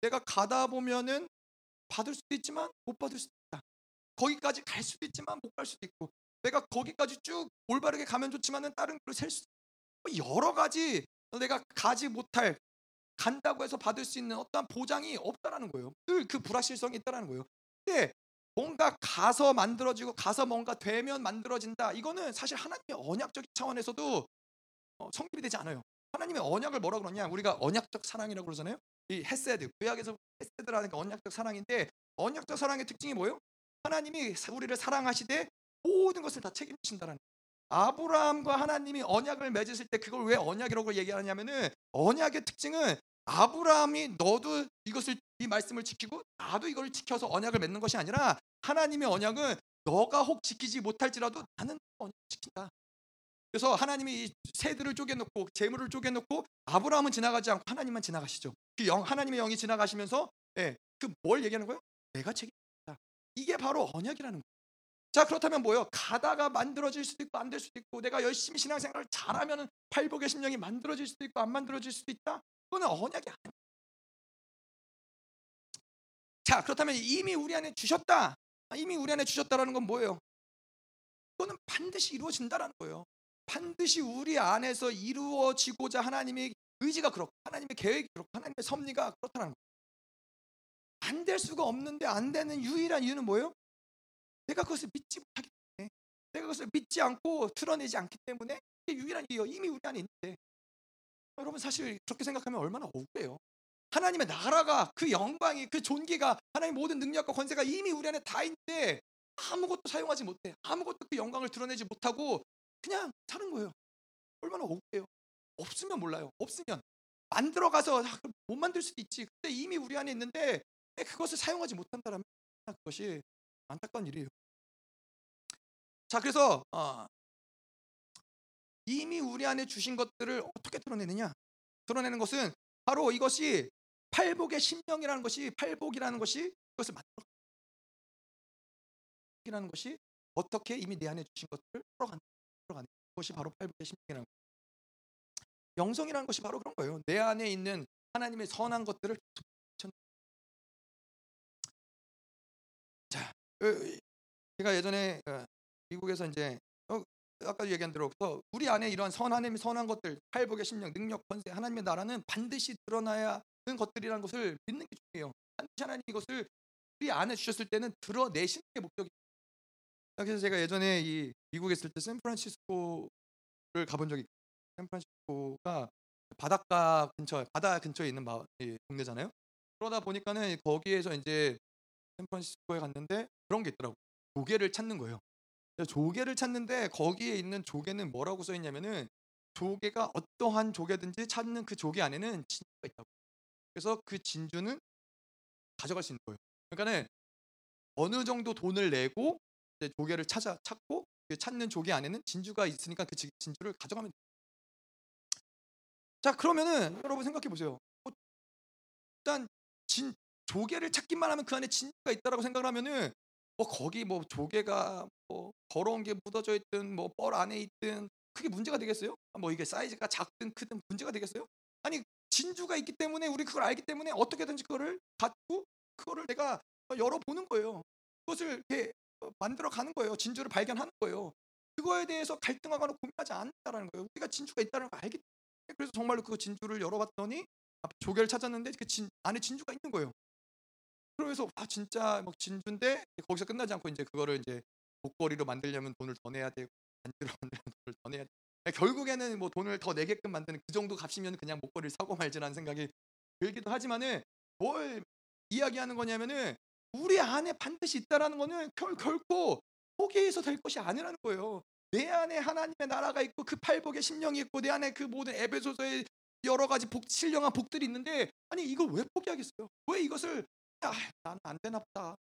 [SPEAKER 1] 내가 가다 보면은 받을 수도 있지만 못 받을 수도. 거기까지 갈 수도 있지만 못 갈 수도 있고 내가 거기까지 쭉 올바르게 가면 좋지만은 다른 길로 셀 수도 있고 뭐 여러 가지 내가 가지 못할 간다고 해서 받을 수 있는 어떠한 보장이 없다라는 거예요. 늘 그 불확실성이 있다라는 거예요. 근데 뭔가 가서 만들어지고 가서 뭔가 되면 만들어진다. 이거는 사실 하나님의 언약적인 차원에서도 어, 성립이 되지 않아요. 하나님의 언약을 뭐라 그러냐? 우리가 언약적 사랑이라고 그러잖아요. 이 헤세드, 구약에서 헤세드라는 게 언약적 사랑인데 언약적 사랑의 특징이 뭐예요? 하나님이 우리를 사랑하시되 모든 것을 다 책임지신다라는 아브라함과 하나님이 언약을 맺으실 때 그걸 왜 언약이라고 얘기하냐면은 언약의 특징은 아브라함이 너도 이것을 이 말씀을 지키고 나도 이걸 지켜서 언약을 맺는 것이 아니라 하나님의 언약은 너가 혹 지키지 못할지라도 나는 언약 지킨다. 그래서 하나님이 이 새들을 쪼개놓고 재물을 쪼개놓고 아브라함은 지나가지 않고 하나님만 지나가시죠. 그 영, 하나님의 영이 지나가시면서 예, 그 뭘 얘기하는 거예요? 내가 책임진다. 이게 바로 언약이라는 거예요. 자 그렇다면 뭐요? 가다가 만들어질 수도 있고 안 될 수도 있고 내가 열심히 신앙생활을 잘하면 팔복의 심령이 만들어질 수도 있고 안 만들어질 수도 있다. 그거는 언약이 아니에요. 자 그렇다면 이미 우리 안에 주셨다. 이미 우리 안에 주셨다라는 건 뭐예요? 그거는 반드시 이루어진다라는 거예요. 반드시 우리 안에서 이루어지고자 하나님의 의지가 그렇고 하나님의 계획이 그렇고 하나님의 섭리가 그렇다는 거예요. 안 될 수가 없는데 안 되는 유일한 이유는 뭐예요? 내가 그것을 믿지 못하기 때문에 내가 그것을 믿지 않고 드러내지 않기 때문에 이게 유일한 이유예요. 이미 우리 안에 있는데 여러분 사실 그렇게 생각하면 얼마나 억울해요. 하나님의 나라가 그 영광이 그 존귀가 하나님 모든 능력과 권세가 이미 우리 안에 다 있는데 아무것도 사용하지 못해 아무것도 그 영광을 드러내지 못하고 그냥 사는 거예요. 얼마나 억울해요. 없으면 몰라요. 없으면 만들어 가서 아, 못 만들 수도 있지. 근데 이미 우리 안에 있는데 그것을 사용하지 못한다면 그것이 안타까운 일이에요. 자, 그래서 어, 이미 우리 안에 주신 것들을 어떻게 드러내느냐? 드러내는 것은 바로 이것이 팔복의 신명이라는 것이 팔복이라는 것이 그것을 만들어 이라는 것이 어떻게 이미 내 안에 주신 것들을 풀어가는 것이 바로 팔복의 신명이라는 것. 영성이라는 것이 바로 그런 거예요. 내 안에 있는 하나님의 선한 것들을 제가 예전에 어, 미국에서 이제 어, 아까 얘기한 대로 우리 안에 이런 선 하나님의 선한 것들, 팔복의 심령, 능력, 권세, 하나님의 나라는 반드시 드러나야 하는 것들이라는 것을 믿는 게 중요해요. 반드시 하나님 이것을 우리 안에 주셨을 때는 드러내시는 게 목적이에요. 그래서 제가 예전에 이 미국에 있을 때 샌프란시스코를 가본 적이 샌프란시스코가 바닷가 근처, 바다 근처에 있는 마, 동네잖아요. 그러다 보니까는 거기에서 이제 샌프란시스코에 갔는데 그런 게 있더라고. 조개를 찾는 거예요. 조개를 찾는데 거기에 있는 조개는 뭐라고 써 있냐면은 조개가 어떠한 조개든지 찾는 그 조개 안에는 진주가 있다고. 그래서 그 진주는 가져갈 수 있는 거예요. 그러니까는 어느 정도 돈을 내고 이제 조개를 찾아 찾고 그 찾는 조개 안에는 진주가 있으니까 그 지- 진주를 가져가면 돼요. 자 그러면은 여러분 생각해 보세요. 뭐 일단 진 조개를 찾기만 하면 그 안에 진주가 있다라고 생각을 하면은 뭐 거기 뭐 조개가 뭐 더러운 게 묻어져 있든 뭐 뻘 안에 있든 그게 문제가 되겠어요? 뭐 이게 사이즈가 작든 크든 문제가 되겠어요? 아니 진주가 있기 때문에 우리 그걸 알기 때문에 어떻게든지 그거를 갖고 그거를 내가 열어보는 거예요. 그것을 이렇게 어, 만들어 가는 거예요. 진주를 발견하는 거예요. 그거에 대해서 갈등하거나 고민하지 않는다라는 거예요. 우리가 진주가 있다는 걸 알기 때문에 그래서 정말로 그 진주를 열어봤더니 조개를 찾았는데 그 진, 안에 진주가 있는 거예요. 그래서 아 진짜 막 진주인데 거기서 끝나지 않고 이제 그거를 이제 목걸이로 만들려면 돈을 더 내야 되고 반지로 만들려면 돈을 더 내야 돼. 결국에는 뭐 돈을 더 내게끔 만드는 그 정도 값이면 그냥 목걸이를 사고 말지라는 생각이 들기도 하지만은 뭘 이야기하는 거냐면은 우리 안에 반드시 있다라는 거는 결, 결코 포기해서 될 것이 아니라는 거예요. 내 안에 하나님의 나라가 있고 그 팔복의 심령이 있고 내 안에 그 모든 에베소서의 여러 가지 복, 신령한 복들이 있는데 아니 이걸 왜 포기하겠어요? 왜 이것을 아, 나는 안 되나 보다.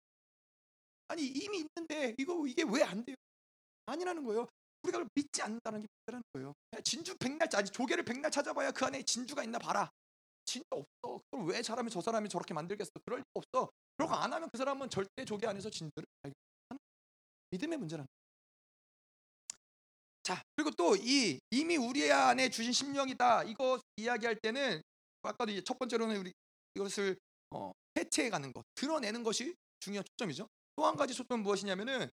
[SPEAKER 1] 아니 이미 있는데 이거 이게 왜 안 돼요? 아니라는 거예요. 우리가 그걸 믿지 않는다는 게 문제라는 거예요. 진주 백날 아니 조개를 백날 찾아봐야 그 안에 진주가 있나 봐라. 진짜 없어. 그걸 왜 사람이 저 사람이 저렇게 만들겠어? 그럴 리 없어. 그러고 안 하면 그 사람은 절대 조개 안에서 진주를 발견하는 믿음의 문제라는 거예요. 자 그리고 또 이 이미 우리 안에 주신 심령이다 이거 이야기할 때는 아까도 첫 번째로는 우리 이것을 어, 해체해가는 것, 드러내는 것이 중요한 초점이죠. 또 한 가지 초점은 무엇이냐면은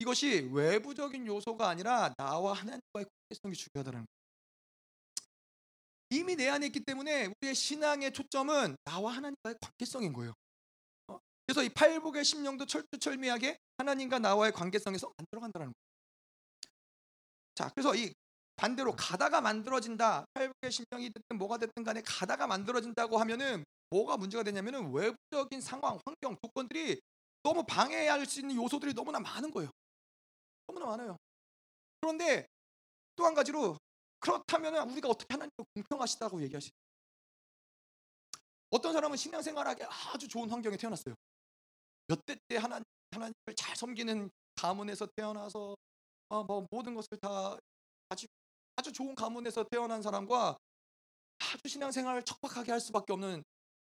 [SPEAKER 1] 이것이 외부적인 요소가 아니라 나와 하나님과의 관계성이 중요하다는 거예요. 이미 내 안에 있기 때문에 우리의 신앙의 초점은 나와 하나님과의 관계성인 거예요. 어? 그래서 이 팔복의 심령도 철두철미하게 하나님과 나와의 관계성에서 만들어간다는 거예요. 자, 그래서 이 반대로 가다가 만들어진다. 팔복의 심령이 됐든 뭐가 됐든 간에 가다가 만들어진다고 하면은 뭐가 문제가 되냐면은 외부적인 상황, 환경, 조건들이 너무 방해할 수 있는 요소들이 너무나 많은 거예요. 너무나 많아요. 그런데 또 한 가지로 그렇다면 우리가 어떻게 하나님을 공평하시다고 얘기하시? 어떤 사람은 신앙생활하기 아주 좋은 환경에 태어났어요. 몇 대 때 하나님 하나님을 잘 섬기는 가문에서 태어나서 어, 뭐 모든 것을 다 가지고 아주 좋은 가문에서 태어난 사람과 아주 신앙생활을 척박하게 할 수밖에 없는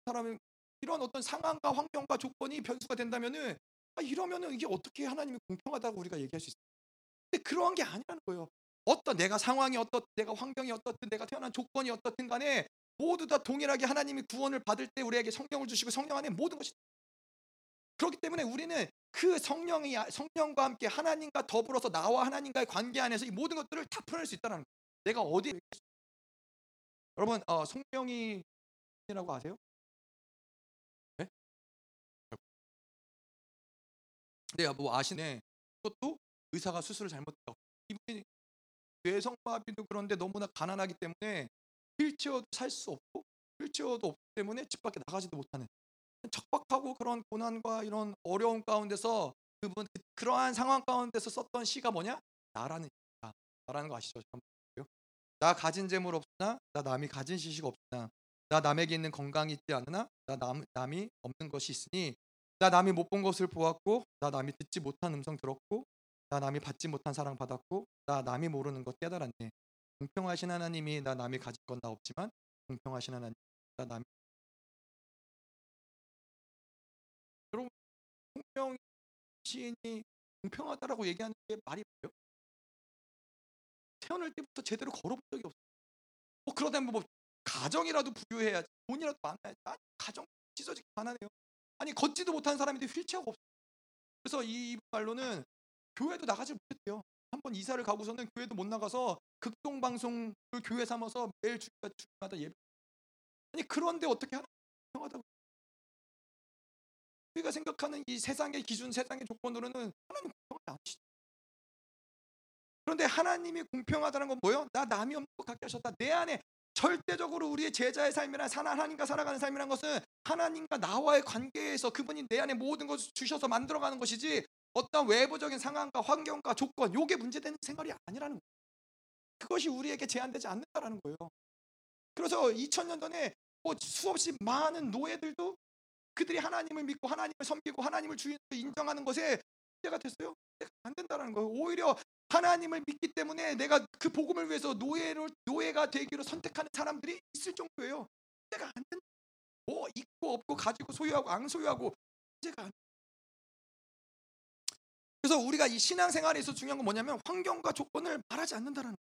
[SPEAKER 1] 사람은 이런 어떤 상황과 환경과 조건이 변수가 된다면은 아, 이러면은 이게 어떻게 하나님이 공평하다고 우리가 얘기할 수 있어요? 근데 그러한 게 아니라는 거예요. 어떤 내가 상황이 어떻 내가 환경이 어떻든 내가 태어난 조건이 어떻든 간에 모두 다 동일하게 하나님이 구원을 받을 때 우리에게 성령을 주시고 성령 안에 모든 것이 그렇기 때문에 우리는 그 성령이 성령과 함께 하나님과 더불어서 나와 하나님과의 관계 안에서 이 모든 것들을 다 풀어낼 수 있다는 거예요. 내가 어디에 여러분 어, 성령이라고 아세요? 네? 네, 뭐 아시네. 그것도 의사가 수술을 잘못했다고. 이분이 뇌성마비도 그런데 너무나 가난하기 때문에 휠체어도 살 수 없고 휠체어도 없기 때문에 집 밖에 나가지도 못하는 척박하고 그런 고난과 이런 어려움 가운데서 그분 그, 그러한 상황 가운데서 썼던 시가 뭐냐? 나라는. 나라는 거 아시죠? 나 가진 재물 없으나 나 남이 가진 지식 없으나 나 남에게 있는 건강이 있지 않으나 나 남, 남이 없는 것이 있으니 나 남이 못 본 것을 보았고 나 남이 듣지 못한 음성 들었고 나 남이 받지 못한 사랑 받았고 나 남이 모르는 것 깨달았네 공평하신 하나님이 나 남이 가진 건 나 없지만 공평하신 하나님 나 남이 여러분 공평 시인이 공평하다라고 얘기하는 게 말이 돼요? 태어날 때부터 제대로 걸어본 적이 없어요. 뭐 그러다면 뭐 가정이라도 부유해야지 돈이라도 많아야지 아니 가정 찢어지게 가난해요. 아니 걷지도 못하는 사람인데 휠체어가 없어요. 그래서 이 말로는 교회도 나가지 못했대요. 한번 이사를 가고서는 교회도 못 나가서 극동 방송을 교회 삼아서 매일 주마다, 주마다 예배. 아니 그런데 어떻게 하나 평하다고? 우리가 생각하는 이 세상의 기준, 세상의 조건으로는 하나님 공평하지 않으시죠. 그런데 하나님이 공평하다는 건 뭐예요? 나 남이 없는 것 같게 하셨다. 내 안에 절대적으로 우리의 제자의 삶이나 하나님과 살아가는 삶이란 것은 하나님과 나와의 관계에서 그분이 내 안에 모든 것을 주셔서 만들어가는 것이지 어떤 외부적인 상황과 환경과 조건 요게 문제되는 생활이 아니라는 거예요. 그것이 우리에게 제한되지 않는다라는 거예요. 그래서 2000년 전에 뭐 수없이 많은 노예들도 그들이 하나님을 믿고 하나님을 섬기고 하나님을 주인으로 인정하는 것에 문제가 됐어요. 안 된다는 거예요. 오히려 하나님을 믿기 때문에 내가 그 복음을 위해서 노예로 노예가 되기로 선택하는 사람들이 있을 정도예요. 문제가 안 된다. 뭐 있고 없고 가지고 소유하고 안 소유하고 문제가 안. 그래서 우리가 이 신앙생활에서 중요한 건 뭐냐면 환경과 조건을 말하지 않는다라는.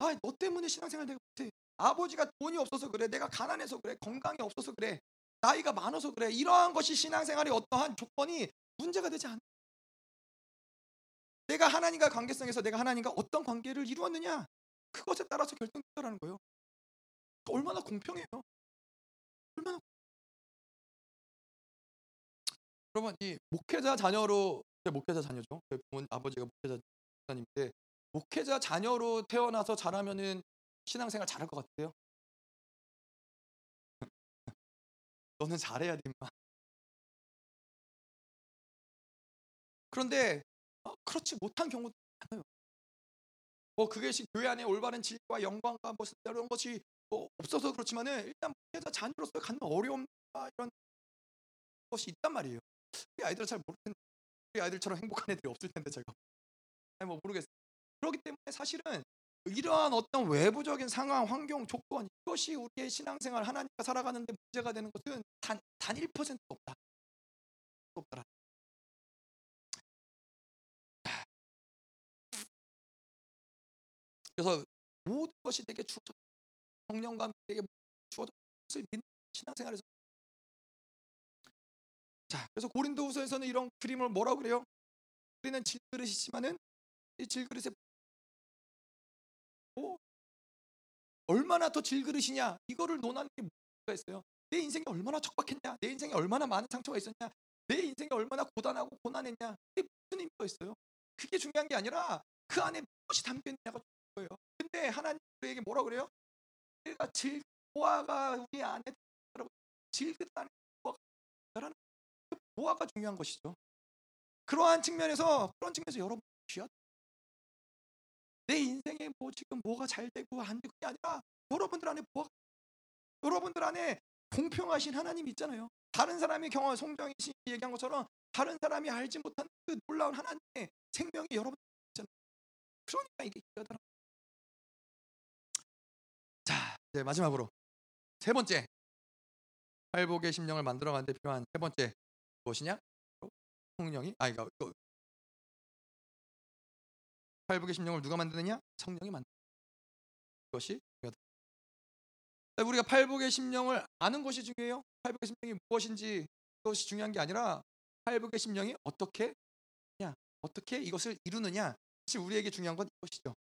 [SPEAKER 1] 아, 너 때문에 신앙생활 내가 못해. 아버지가 돈이 없어서 그래. 내가 가난해서 그래. 건강이 없어서 그래. 나이가 많아서 그래. 이러한 것이 신앙생활의 어떠한 조건이 문제가 되지 않아. 내가 하나님과 관계성에서 내가 하나님과 어떤 관계를 이루었느냐 그것에 따라서 결정된다는 거예요. 얼마나 공평해요. 얼마나 여러분 이 목회자 자녀로 목회자 자녀죠. 부모 아버지가 목회자 자님인데 목회자 자녀로 태어나서 자라면은 신앙생활 잘할 것 같아요. 너는 잘해야 돼, 임마. 그런데 어, 그렇지 못한 경우도 많아요. 뭐 그것이 교회 안에 올바른 질과 영광과 뭐 이런 것이 뭐 없어서 그렇지만은 일단 목회자 자녀로서 갖는 어려움과 이런 것이 있단 말이에요. 우리 아이들은 잘 텐데 우리 아이들처럼 행복한 애들이 없을 텐데 제가 아니 뭐 모르겠어요. 그렇기 때문에 사실은 이러한 어떤 외부적인 상황, 환경, 조건 이것이 우리의 신앙생활 하나님과 살아가는데 문제가 되는 것은 단, 단 1%도 없다. 없더라. 그래서 모든 것이 되게 주어져 성령과 되게 주어져 것을 믿는 신앙생활에서 자 그래서 고린도후서에서는 이런 그림을 뭐라고 그래요? 우리는 질그릇이지만은 이 질그릇에 뭐 얼마나 더 질그릇이냐 이거를 논하는 게 뭐가 있어요? 내 인생이 얼마나 척박했냐? 내 인생에 얼마나 많은 상처가 있었냐? 내 인생이 얼마나 고단하고 고난했냐? 이게 무슨 의미가 있어요? 그게 중요한 게 아니라 그 안에 무엇이 담겨 있냐가 거예요. 근데 하나님 우리에게 뭐라 그래요? 우리가 질 보아가 우리 안에 질그릇 안에 보아가 그 보아가 중요한 것이죠. 그러한 측면에서 그런 측면에서 여러분 귀하다. 내 인생에 뭐 지금 뭐가 잘 되고 안 되고 아니라 여러분들 안에 뭐 여러분들 안에 공평하신 하나님 있잖아요. 다른 사람이 경험 성경이 얘기한 것처럼 다른 사람이 알지 못한 그 놀라운 하나님의 생명이 여러분 있잖아요. 그러니까 이게 기하더라. 이제 마지막으로 세 번째 팔복의 심령을 만들어가는데 필요한 세 번째 무엇이냐? 성령이 아 그러니까 팔복의 심령을 누가 만드느냐? 성령이 만드. 것이 중요하다. 우리가 팔복의 심령을 아는 것이 중요해요. 팔복의 심령이 무엇인지 그것이 중요한 게 아니라 팔복의 심령이 어떻게 냐 어떻게 이것을 이루느냐 사실 우리에게 중요한 건 이것이죠.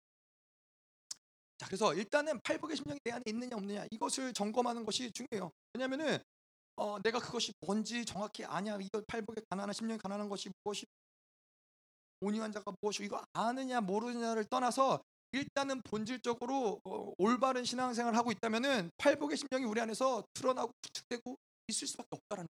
[SPEAKER 1] 자, 그래서 일단은 팔복의 심령이 내 안에 있느냐 없느냐 이것을 점검하는 것이 중요해요. 왜냐하면은 어, 내가 그것이 뭔지 정확히 아냐 이거 팔복의 가난한 심령이 가난한 것이 무엇이 온유한 자가 무엇이 이거 아느냐 모르느냐를 떠나서 일단은 본질적으로 어, 올바른 신앙생활을 하고 있다면은 팔복의 심령이 우리 안에서 드러나고 구축되고 있을 수밖에 없다라는.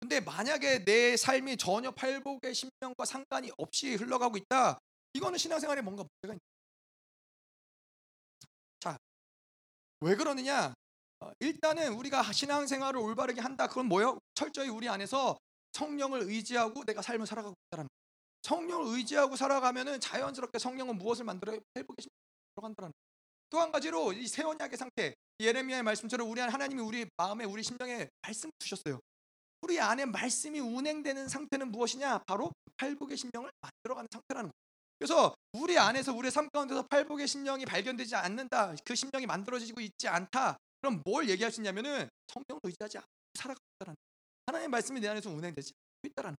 [SPEAKER 1] 근데 만약에 내 삶이 전혀 팔복의 심령과 상관이 없이 흘러가고 있다, 이거는 신앙생활에 뭔가 문제가 있다. 왜 그러느냐? 어, 일단은 우리가 신앙생활을 올바르게 한다. 그건 뭐요? 철저히 우리 안에서 성령을 의지하고 내가 삶을 살아가고 있다는 성령을 의지하고 살아가면은 자연스럽게 성령은 무엇을 만들어요? 회복의 심 들어간다는 또한 가지로 이 세원약의 상태 예레미야의 말씀처럼 우리 안 하나님이 우리 마음에 우리 심령에 말씀 주셨어요. 우리 안에 말씀이 운행되는 상태는 무엇이냐? 바로 팔복의 심령을 만들어가는 상태라는 거예요. 그래서 우리 안에서 우리 삶 가운데서 팔복의 심령이 발견되지 않는다. 그 심령이 만들어지고 있지 않다. 그럼 뭘 얘기할 수 있냐면은 성령을 의지하지 않고 살아가고 있다는 하나님의 말씀이 내 안에서 운행되지 않고 있다라는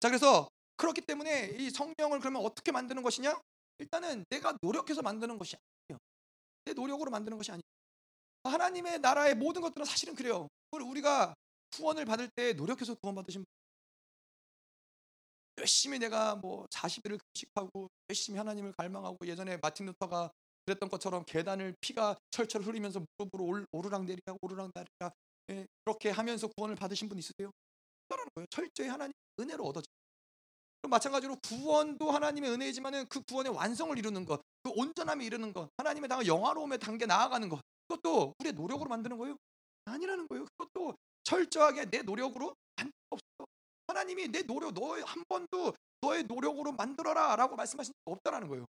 [SPEAKER 1] 자 그래서 그렇기 때문에 이 성령을 그러면 어떻게 만드는 것이냐? 일단은 내가 노력해서 만드는 것이 아니에요. 내 노력으로 만드는 것이 아니에요. 하나님의 나라의 모든 것들은 사실은 그래요. 우리가 후원을 받을 때 노력해서 구원 받으신 열심히 내가 뭐 40일을 금식하고 열심히 하나님을 갈망하고 예전에 마틴 루터가 그랬던 것처럼 계단을 피가 철철 흐르면서 무릎으로 오르락 내리락 오르락 내리락 예, 그렇게 하면서 구원을 받으신 분 있으세요? 없다라는 거예요. 철저히 하나님 은혜로 얻어지. 그럼 마찬가지로 구원도 하나님의 은혜이지만은 그 구원의 완성을 이루는 것, 그 온전함에 이르는 것, 하나님의 당 영화로움의 단계 나아가는 것, 그것도 우리의 노력으로 만드는 거예요. 아니라는 거예요. 그것도 철저하게 내 노력으로 안 없어요. 하나님이 내 노력, 너의 한 번도 너의 노력으로 만들어라라고 말씀하신 적 없다라는 거예요.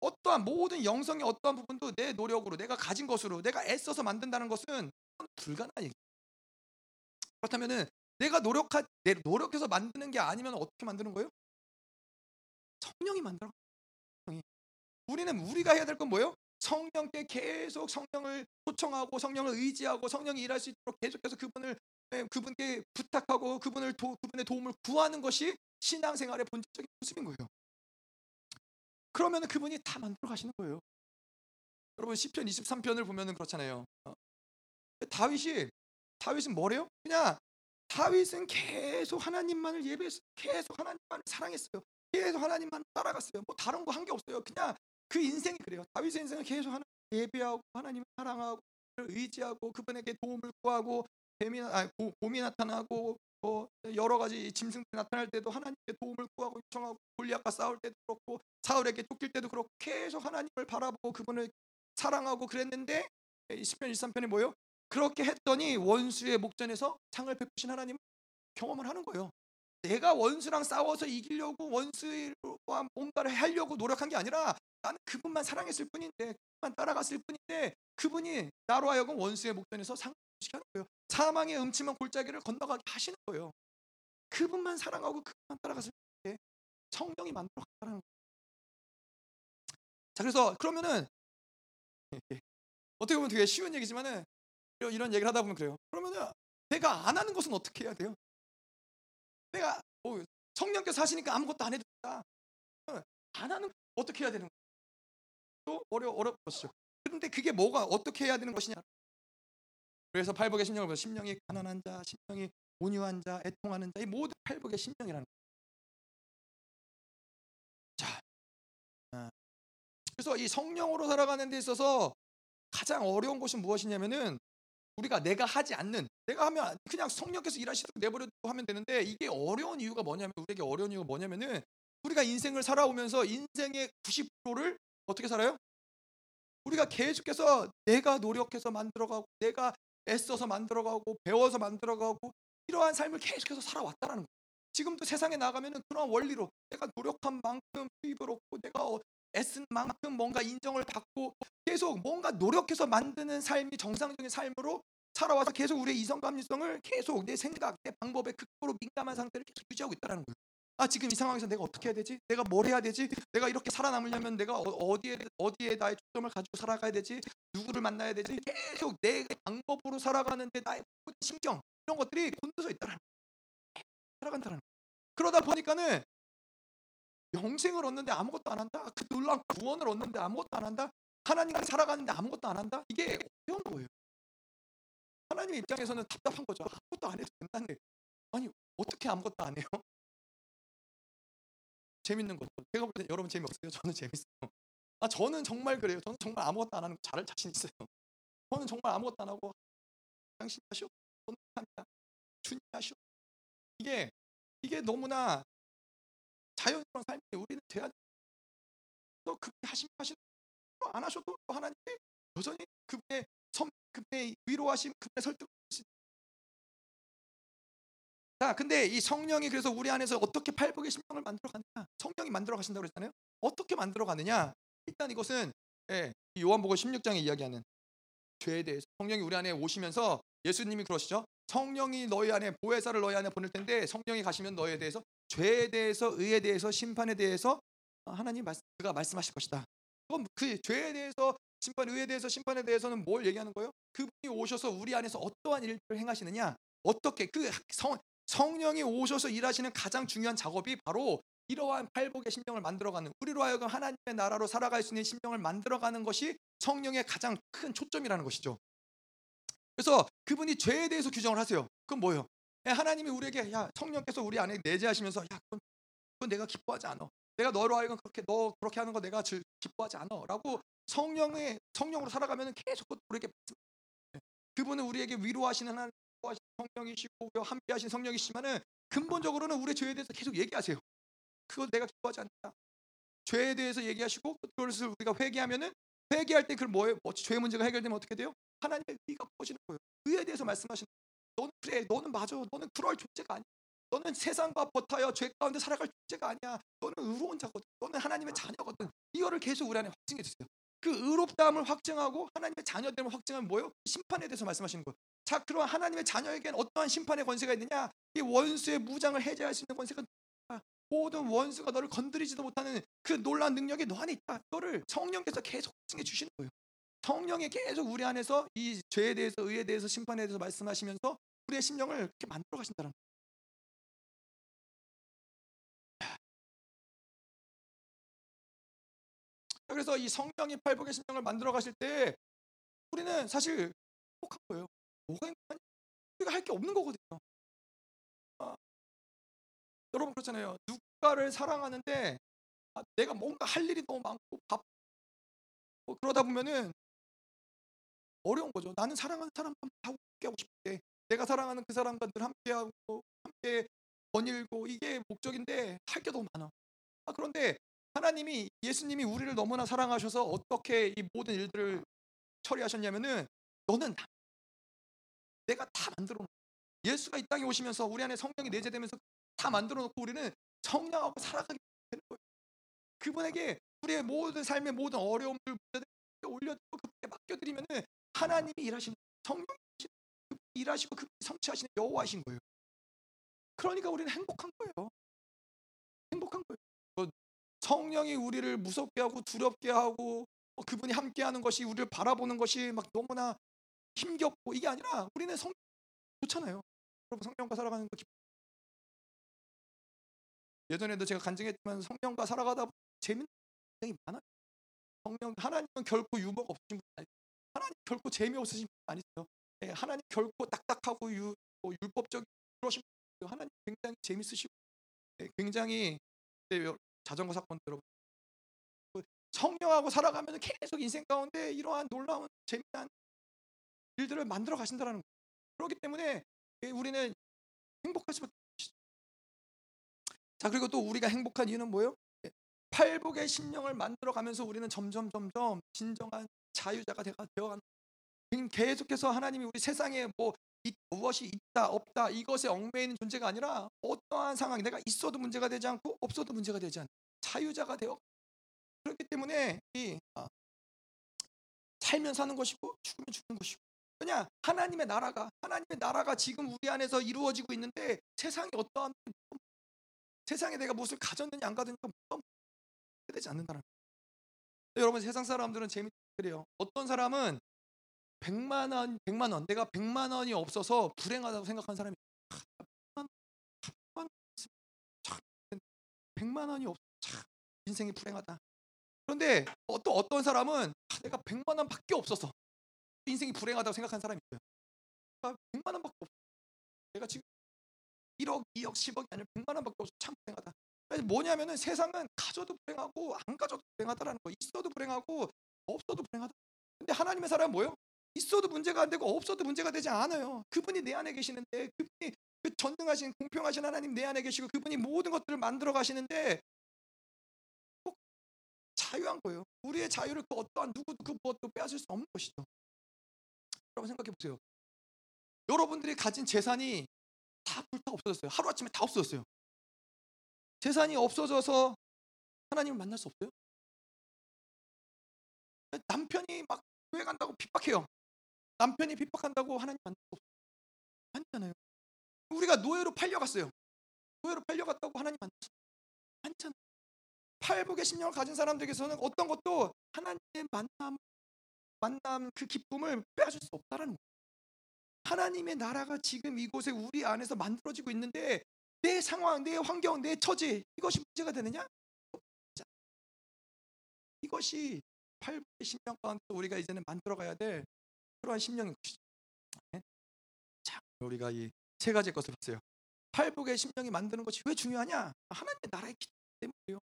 [SPEAKER 1] 어떠한 모든 영성의 어떠한 부분도 내 노력으로 내가 가진 것으로 내가 애써서 만든다는 것은 불가능한 얘기. 그렇다면은 내가 노력하 내 노력해서 만드는 게 아니면 어떻게 만드는 거예요? 성령이 만들어. 성령이. 우리는 우리가 해야 될 건 뭐예요? 성령께 계속 성령을 초청하고 성령을 의지하고 성령이 일할 수 있도록 계속해서 그분을 예, 그분께 부탁하고 그분을 도, 그분의 도움을 구하는 것이 신앙생활의 본질적인 모습인 거예요. 그러면 그분이 다 만들어 가시는 거예요. 여러분 시편 23편을 보면은 그렇잖아요. 어. 다윗이 다윗은 뭐래요? 그냥 다윗은 계속 하나님만을 예배했어요. 계속 하나님만을 사랑했어요. 계속 하나님만 따라갔어요. 뭐 다른 거 한 게 없어요. 그냥 그 인생이 그래요. 다윗의 인생은 계속 하나님 예배하고 하나님을 사랑하고 의지하고 그분에게 도움을 구하고 뱀이 아, 고, 곰이 나타나고 뭐 여러 가지 짐승들이 나타날 때도 하나님께 도움을 구하고 요청하고 골리앗과 싸울 때도 그렇고 사울에게 쫓길 때도 그렇고 계속 하나님을 바라보고 그분을 사랑하고 그랬는데 10편 13편이 뭐예요? 그렇게 했더니 원수의 목전에서 창을 베푸신 하나님 경험을 하는 거예요. 내가 원수랑 싸워서 이기려고 원수와 뭔가를 하려고 노력한 게 아니라 나는 그분만 사랑했을 뿐인데 그분만 따라갔을 뿐인데 그분이 나로 하여금 원수의 목전에서 거예요. 사망의 음침한 골짜기를 건너가게 하시는 거예요. 그분만 사랑하고 그분만 때 성령이 만들어 갔다는 거예요. 자 그래서 그러면은 어떻게 보면 되게 쉬운 얘기지만은 이런 얘기를 하다 보면 그래요. 그러면은 내가 안 하는 것은 어떻게 해야 돼요? 내가 뭐 성령께서 하시니까 아무것도 안 해도 된다. 안 하는 어떻게 해야 되는 거예요? 또 어려 어렵죠. 그런데 그게 뭐가 어떻게 해야 되는 것이냐? 그래서 팔복의 심령을 보면 심령이 가난한 자, 심령이 온유한 자, 애통하는 자, 이 모든 팔복의 심령이라는 거예요. 자, 아, 그래서 이 성령으로 살아가는 데 있어서 가장 어려운 것이 무엇이냐면은 우리가 내가 하지 않는 내가 하면 그냥 성령께서 일하시도록 내버려 하면 되는데 이게 어려운 이유가 뭐냐면 우리에게 어려운 이유가 뭐냐면은 우리가 인생을 살아오면서 인생의 90%를 어떻게 살아요? 우리가 계속해서 내가 노력해서 만들어가고 내가 애써서 만들어가고 배워서 만들어가고 이러한 삶을 계속해서 살아왔다라는 거예요. 지금도 세상에 나가면은 그런 원리로 내가 노력한 만큼 수입을 얻고 내가 어, 애쓴 만큼 뭔가 인정을 받고 계속 뭔가 노력해서 만드는 삶이 정상적인 삶으로 살아와서 계속 우리의 이성 감수성을 계속 내 생각, 내 방법에 극도로 민감한 상태를 계속 유지하고 있다는 거예요. 아 지금 이 상황에서 내가 어떻게 해야 되지? 내가 뭘 해야 되지? 내가 이렇게 살아남으려면 내가 어, 디에 어디에 나의 초점을 가지고 살아가야 되지? 누구를 만나야 되지? 계속 내 방법으로 살아가는데 나의 신경 이런 것들이 곤두서. 살아간다는 거예요. 그러다 보니까는 영생을 얻는데 아무것도 안 한다. 그 놀라운 구원을 얻는데 아무것도 안 한다. 하나님과 살아가는데 아무것도 안 한다. 이게 어려운 거예요. 하나님의 입장에서는 답답한 거죠. 아무것도 안 해도 된다는데 아니 어떻게 아무것도 안 해요? 재밌는 거죠. 제가 볼 때 여러분 재미없어요? 저는 재밌어요. 아 저는 정말 그래요. 저는 정말 아무것도 안 하는 거 잘할 자신 있어요. 저는 정말 아무것도 안 하고 당신 하시오. 저는 합니다. 주님 하시오. 이게 이게 너무나 자연스러운 삶이 우리는 돼야 돼. 또 그분이 하시면 하시는 안 하셔도 하나님께 여전히 그분의 섬, 그분의 위로하심, 그분의 설득. 자, 근데 이 성령이 그래서 우리 안에서 어떻게 팔복의 심령을 만들어 가느냐? 성령이 만들어 가신다고 그랬잖아요. 어떻게 만들어 가느냐? 일단 이것은 예, 요한복음 16장에 이야기하는 죄에 대해서 성령이 우리 안에 오시면서 예수님이 그러시죠. 성령이 너희 안에 보혜사를 너희 안에 보낼 텐데 성령이 가시면 너희에 대해서 죄에 대해서 의에 대해서 심판에 대해서 하나님 말씀 그가 말씀하실 것이다. 그럼 그 죄에 대해서 심판 의에 대해서 심판에 대해서는 뭘 얘기하는 거예요? 그분이 오셔서 우리 안에서 어떠한 일들을 행하시느냐? 어떻게 그 성, 성령이 오셔서 일하시는 가장 중요한 작업이 바로 이러한 팔복의 심령을 만들어가는 우리로 하여금 하나님의 나라로 살아갈 수 있는 심령을 만들어가는 것이 성령의 가장 큰 초점이라는 것이죠. 그래서 그분이 죄에 대해서 규정을 하세요. 그건 뭐예요? 예, 하나님이 우리에게 야 성령께서 우리 안에 내재하시면서 야 그건, 그건 내가 기뻐하지 않아. 내가 너로 하여금 그렇게 너 그렇게 하는 거 내가 기뻐하지 않아라고 성령의 성령으로 살아가면 계속 우리에게 예, 그분은 우리에게 위로하시는 하나님 성령이시고 함께 하신 성령이시지만은 근본적으로는 우리의 죄에 대해서 계속 얘기하세요. 그거 내가 기뻐하지 않다. 죄에 대해서 얘기하시고 그것을 우리가 회개하면은 회개할 때 그걸 뭐예요? 뭐 죄의 문제가 해결되면 어떻게 돼요? 하나님의 의가 퍼지는 거예요. 의에 대해서 말씀하시는 거예요. 너는 그래, 너는 맞아, 너는 그럴 존재가 아니야. 너는 세상과 버타여 죄 가운데 살아갈 존재가 아니야. 너는 의로운 자거든. 너는 하나님의 자녀거든. 이거를 계속 우리 안에 확증해 주세요. 그 의롭다함을 확증하고 하나님의 자녀됨을 확증하면 뭐예요? 심판에 대해서 말씀하시는 거예요. 자, 그럼 하나님의 자녀에게는 어떠한 심판의 권세가 있느냐? 이 원수의 무장을 해제할 수 있는 권세가. 모든 원수가 너를 건드리지도 못하는 그 놀라운 능력이 너 안에 있다. 너를 성령께서 계속 확증해 주시는 거예요. 성령이 계속 우리 안에서 이 죄에 대해서 의에 대해서 심판에 대해서 말씀하시면서 우리의 심령을 이렇게 만들어 가신다는 거예요. 그래서 이 성령이 팔복의 심령을 만들어 가실 때 우리는 사실 행복한 거예요. 뭐가 행복하냐? 우리가 할 게 없는 거거든요. 아, 여러분 그렇잖아요. 누가를 사랑하는데 아, 내가 뭔가 할 일이 너무 많고 밥 뭐 그러다 보면은 어려운 거죠. 나는 사랑하는 사람과 함께 하고 싶대. 내가 사랑하는 그 사람과 늘 함께하고 함께 거닐고 이게 목적인데 할 게 너무 많아. 아, 그런데 하나님이 예수님이 우리를 너무나 사랑하셔서 어떻게 이 모든 일들을 처리하셨냐면은 너는 다, 내가 다 만들어 놓고 예수가 이 땅에 오시면서 우리 안에 성령이 내재되면서 다 만들어 놓고 우리는 성령하고 살아가게 되는 거예요. 그분에게 우리의 모든 삶의 모든 어려움들 올려드리고 그분께 맡겨드리면은 하나님이 일하시는 성령이 일하시고 그분이 성취하시는 여호와이신 거예요. 그러니까 우리는 행복한 거예요. 행복한 거예요. 뭐 성령이 우리를 무섭게 하고 두렵게 하고 어, 그분이 함께하는 것이 우리를 바라보는 것이 막 너무나 힘겹고 이게 아니라 우리는 성 좋잖아요. 여러분 성령과 살아가는 거 기쁘... 예전에도 제가 간증했지만 성령과 살아가다 재밌는 굉장히 많아요. 성령 하나님은 결코 유머가 없으신 분 아니에요. 하나님 결코 재미없으신 분 아니세요. 예, 하나님 결코 딱딱하고 유, 뭐 율법적인 그러신 분 하나님 굉장히 재밌으시고 예, 굉장히 네, 자전거 사건 들어 그 성령하고 살아가면 계속 인생 가운데 이러한 놀라운 재미난 일들을 만들어 가신다는 거예요. 그렇기 때문에 예, 우리는 행복할 수밖에 없죠. 자 그리고 또 우리가 행복한 이유는 뭐예요? 예, 팔복의 심령을 만들어 가면서 우리는 점점 점점 진정한 자유자가 되어가는 계속해서 하나님이 우리 세상에 뭐 무엇이 있다 없다 이것에 얽매이는 존재가 아니라 어떠한 상황 내가 있어도 문제가 되지 않고 없어도 문제가 되지 않는 자유자가 되어 그렇기 때문에 이 아, 살면 사는 것이고 죽으면 죽는 것이고 그냥 하나님의 나라가 하나님의 나라가 지금 우리 안에서 이루어지고 있는데 세상이 어떠한 세상에 내가 무엇을 가졌느냐 안 가졌느냐 되지 않는다는. 여러분 세상 사람들은 재밌그래요 어떤 사람은 100만 원, 100만 원. 내가 100만 원이 없어서 불행하다고 생각하는 사람이 100만 원이 없어. 참 인생이 불행하다. 그런데 또 어떤 사람은 아, 내가 100만 원밖에 없어서 인생이 불행하다고 생각하는 사람이 있어요. 아, 100만 원밖에 없어. 내가 지금 1억, 2억, 10억이 아니라 100만 원밖에 없어. 참 불행하다. 뭐냐면은 세상은 가져도 불행하고 안 가져도 불행하다라는 거. 있어도 불행하고 없어도 불행하다. 근데 하나님의 사람은 뭐예요? 있어도 문제가 안 되고 없어도 문제가 되지 않아요. 그분이 내 안에 계시는데 그분이 그 전능하신 공평하신 하나님 내 안에 계시고 그분이 모든 것들을 만들어 가시는데 자유한 거예요. 우리의 자유를 그 어떠한 누구도 그 무엇도 빼앗을 수 없는 것이죠. 여러분 생각해 보세요. 여러분들이 가진 재산이 다 불타 없어졌어요. 하루아침에 다 없어졌어요. 재산이 없어져서 하나님을 만날 수 없어요? 남편이 막 교회 간다고 핍박해요. 남편이 핍박한다고 하나님 만날 수 없어요. 아니잖아요. 우리가 노예로 팔려갔어요. 노예로 팔려갔다고 하나님 만날 수 없잖아요. 팔복의 심령을 가진 사람들에게서는 어떤 것도 하나님의 만남, 만남 그 기쁨을 빼앗을 수 없다라는 거예요. 하나님의 나라가 지금 이곳에 우리 안에서 만들어지고 있는데 내 상황, 내 환경, 내 처지 이것이 문제가 되느냐? 이것이 팔복의 심령 가운데 우리가 이제는 만들어가야 될 그러한 심령인 것이죠. 네? 자, 우리가 이 세 가지 것을 봤어요. 팔복의 심령이 만드는 것이 왜 중요하냐? 하나님의 나라의 기대 때문이에요.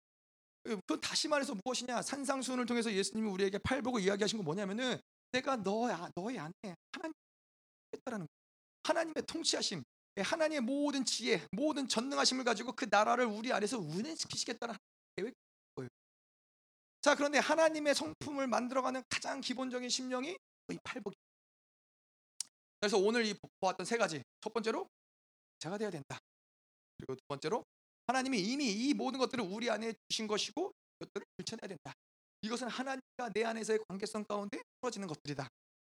[SPEAKER 1] 그건 다시 말해서 무엇이냐? 산상수훈을 통해서 예수님이 우리에게 팔복을 이야기하신 건 뭐냐면은 내가 너야 너의 안에 하나님 있다라는 하나님의 통치하심, 예, 하나님의 모든 지혜, 모든 전능하심을 가지고 그 나라를 우리 안에서 운행시키시겠다는 계획 거예요. 자, 그런데 하나님의 성품을 만들어가는 가장 기본적인 심령이 이 팔복이. 그래서 오늘 이 보았던 세 가지. 첫 번째로 제가 돼야 된다. 그리고 두 번째로 하나님이 이미 이 모든 것들을 우리 안에 주신 것이고 이것들을 실천해야 된다. 이것은 하나님과 내 안에서의 관계성 가운데 풀어지는 것들이다.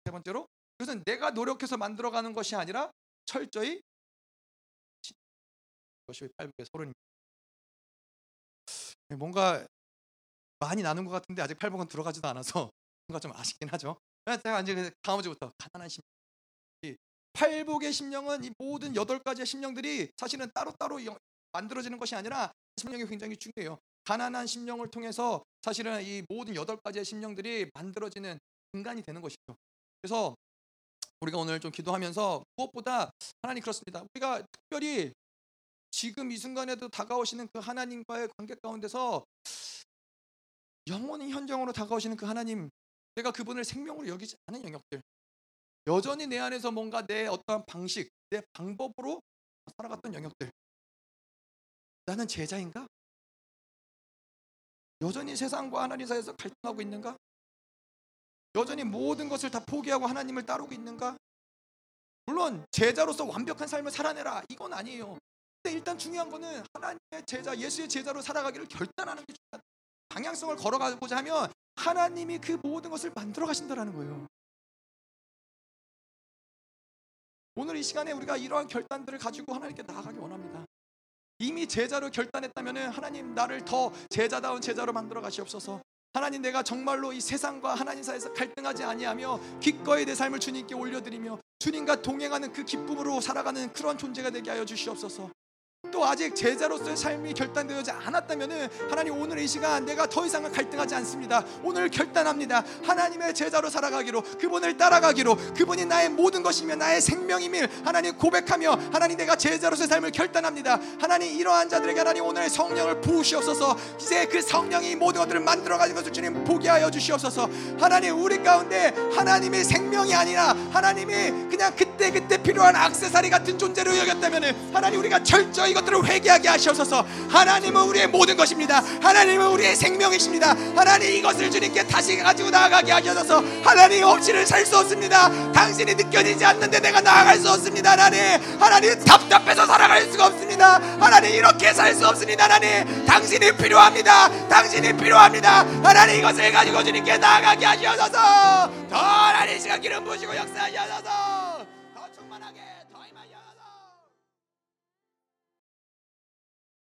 [SPEAKER 1] 세 번째로 이것은 내가 노력해서 만들어가는 것이 아니라 철저히 것이 팔복의 서론입니다. 네, 뭔가 많이 나눈 것 같은데 아직 팔복은 들어가지도 않아서 뭔가 좀 아쉽긴 하죠. 제가 이제 다음 주부터 가난한 심령. 팔복의 심령은 이 모든 여덟 가지의 심령들이 사실은 따로따로 만들어지는 것이 아니라 심령이 굉장히 중요해요. 가난한 심령을 통해서 사실은 이 모든 여덟 가지의 심령들이 만들어지는 인간이 되는 것이죠. 그래서 우리가 오늘 좀 기도하면서 무엇보다 하나님 그렇습니다. 우리가 특별히 지금 이 순간에도 다가오시는 그 하나님과의 관계 가운데서 영원히 현장으로 다가오시는 그 하나님, 내가 그분을 생명으로 여기지 않은 영역들, 여전히 내 안에서 뭔가 내 어떠한 방식, 내 방법으로 살아갔던 영역들, 나는 제자인가? 여전히 세상과 하나님 사이에서 갈등하고 있는가? 여전히 모든 것을 다 포기하고 하나님을 따르고 있는가? 물론 제자로서 완벽한 삶을 살아내라 이건 아니에요. 근데 일단 중요한 거는 하나님의 제자, 예수의 제자로 살아가기를 결단하는 게 중요하다. 방향성을 걸어가고자 하면 하나님이 그 모든 것을 만들어 가신다라는 거예요. 오늘 이 시간에 우리가 이러한 결단들을 가지고 하나님께 나아가기 원합니다. 이미 제자로 결단했다면 하나님 나를 더 제자다운 제자로 만들어 가시옵소서. 하나님 내가 정말로 이 세상과 하나님 사이에서 갈등하지 아니하며 기꺼이 내 삶을 주님께 올려드리며 주님과 동행하는 그 기쁨으로 살아가는 그런 존재가 되게 하여 주시옵소서. 또 아직 제자로서의 삶이 결단되지 않았다면 하나님 오늘 이 시간 내가 더 이상은 갈등하지 않습니다. 오늘 결단합니다. 하나님의 제자로 살아가기로 그분을 따라가기로 그분이 나의 모든 것이며 나의 생명임을 하나님 고백하며 하나님 내가 제자로서의 삶을 결단합니다. 하나님 이러한 자들에게 하나님 오늘 성령을 부으시옵소서. 이제 그 성령이 모든 것들을 만들어 가는 것을 주님 보게 하여 주시옵소서. 하나님 우리 가운데 하나님의 생명이 아니라 하나님이 그냥 그때 그때 필요한 악세사리 같은 존재로 여겼다면 하나님 우리가 철저히 이것들을 회개하게 하시옵소서. 하나님은 우리의 모든 것입니다. 하나님은 우리의 생명이십니다. 하나님 이것을 주님께 다시 가지고 나아가게 하셔서 하나님 없이는 살 수 없습니다. 당신이 느껴지지 않는데 내가 나아갈 수 없습니다. 하나님 하나님 답답해서 살아갈 수가 없습니다. 하나님 이렇게 살 수 없습니다. 하나님 당신이 필요합니다. 당신이 필요합니다. 하나님 이것을 가지고 주님께 나아가게 하셔서 더 하나님 시간 기름 부시고 역사하셔서